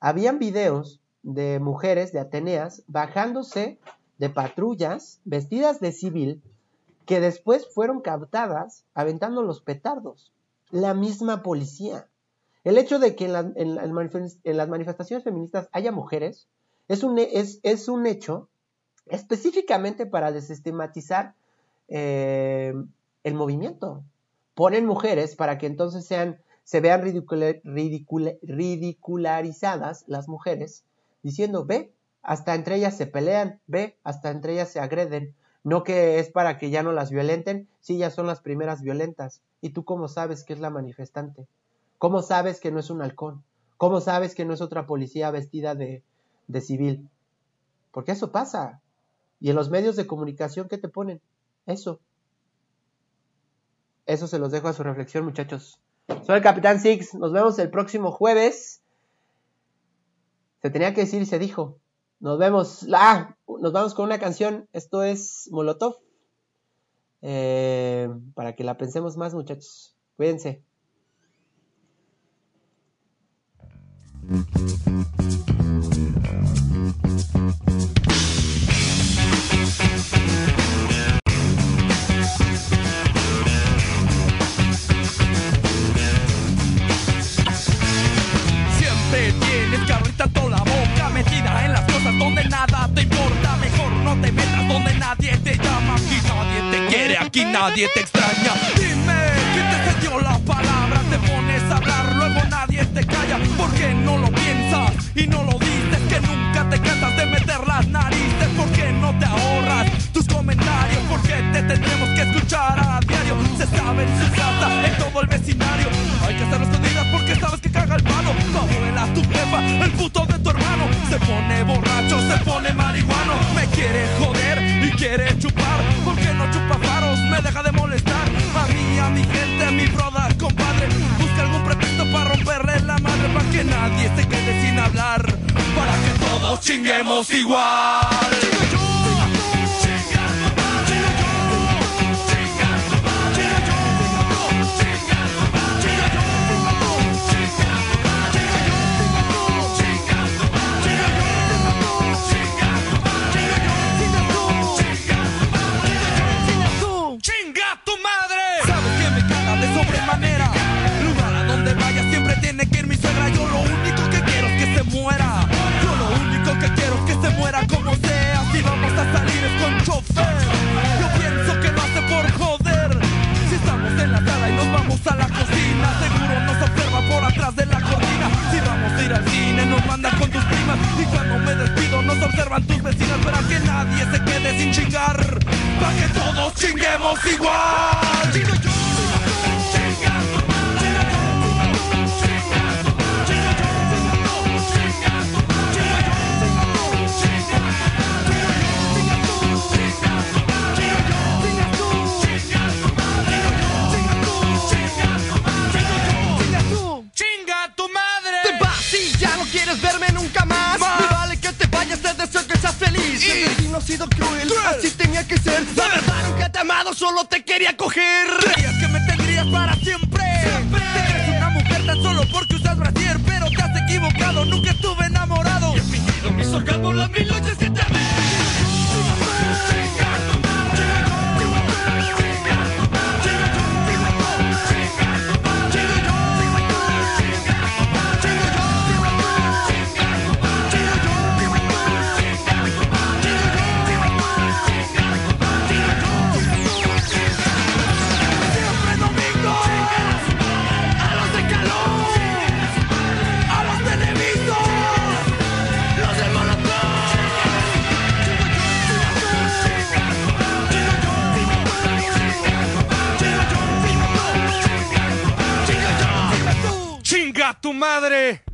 habían videos de mujeres de Ateneas bajándose de patrullas vestidas de civil que después fueron captadas aventando los petardos. La misma policía. El hecho de que en, las manifestaciones feministas haya mujeres es un, es, es un hecho específicamente para desestigmatizar eh, el movimiento. Ponen mujeres para que entonces sean, se vean ridicularizadas las mujeres, diciendo, ve, hasta entre ellas se pelean, ve, hasta entre ellas se agreden. No que es para que ya no las violenten, sí, ya son las primeras violentas. ¿Y tú cómo sabes que es la manifestante? ¿Cómo sabes que no es un halcón? ¿Cómo sabes que no es otra policía vestida de, de civil? Porque eso pasa. Y en los medios de comunicación, ¿qué te ponen? Eso. Eso se los dejo a su reflexión, muchachos. Soy el Capitán Six. Nos vemos el próximo jueves. Se tenía que decir y se dijo. Nos vemos. Ah, nos vamos con una canción. Esto es Molotov. Eh, para que la pensemos más, muchachos. Cuídense. En las cosas donde nada te importa. Mejor no te metas donde nadie te llama. Aquí nadie te quiere, aquí nadie te extraña. Dime, ¿quién te dio la palabra? Te pones a hablar, luego nadie te calla. ¿Por qué no lo piensas y no lo dices? Que nunca te cansas de meter las narices. ¿Por qué no te ahorras tus comentarios? ¿Por qué te tendremos que escuchar a diario? Se sabe en su casa, en todo el vecindario. Hay que hacerlo abuela, tu jefa, el puto de tu hermano. Se pone borracho, se pone marihuano. Me quiere joder y quiere chupar. Porque no chupa faros, me deja de molestar. A mí, a mi gente, a mi broda, compadre. Busca algún pretexto para romperle la madre. Para que nadie se quede sin hablar. Para que todos chinguemos igual. Yo lo único que quiero es que se muera. Yo lo único que quiero es que se muera como sea. Si vamos a salir es con chofer. Yo pienso que lo hace por joder. Si estamos en la sala y nos vamos a la cocina, seguro nos observa por atrás de la cortina. Si vamos a ir al cine, nos mandan con tus primas. Y cuando me despido, nos observan tus vecinas para que nadie se quede sin chingar. Para que todos chinguemos igual. El destino ha sido cruel, así tenía que ser. La verdad nunca te he amado, solo te quería coger. Creías que me tendrías para siempre. Te crees una mujer tan solo porque usas brasier, pero te has equivocado. Nunca estuve enamorado. Madre!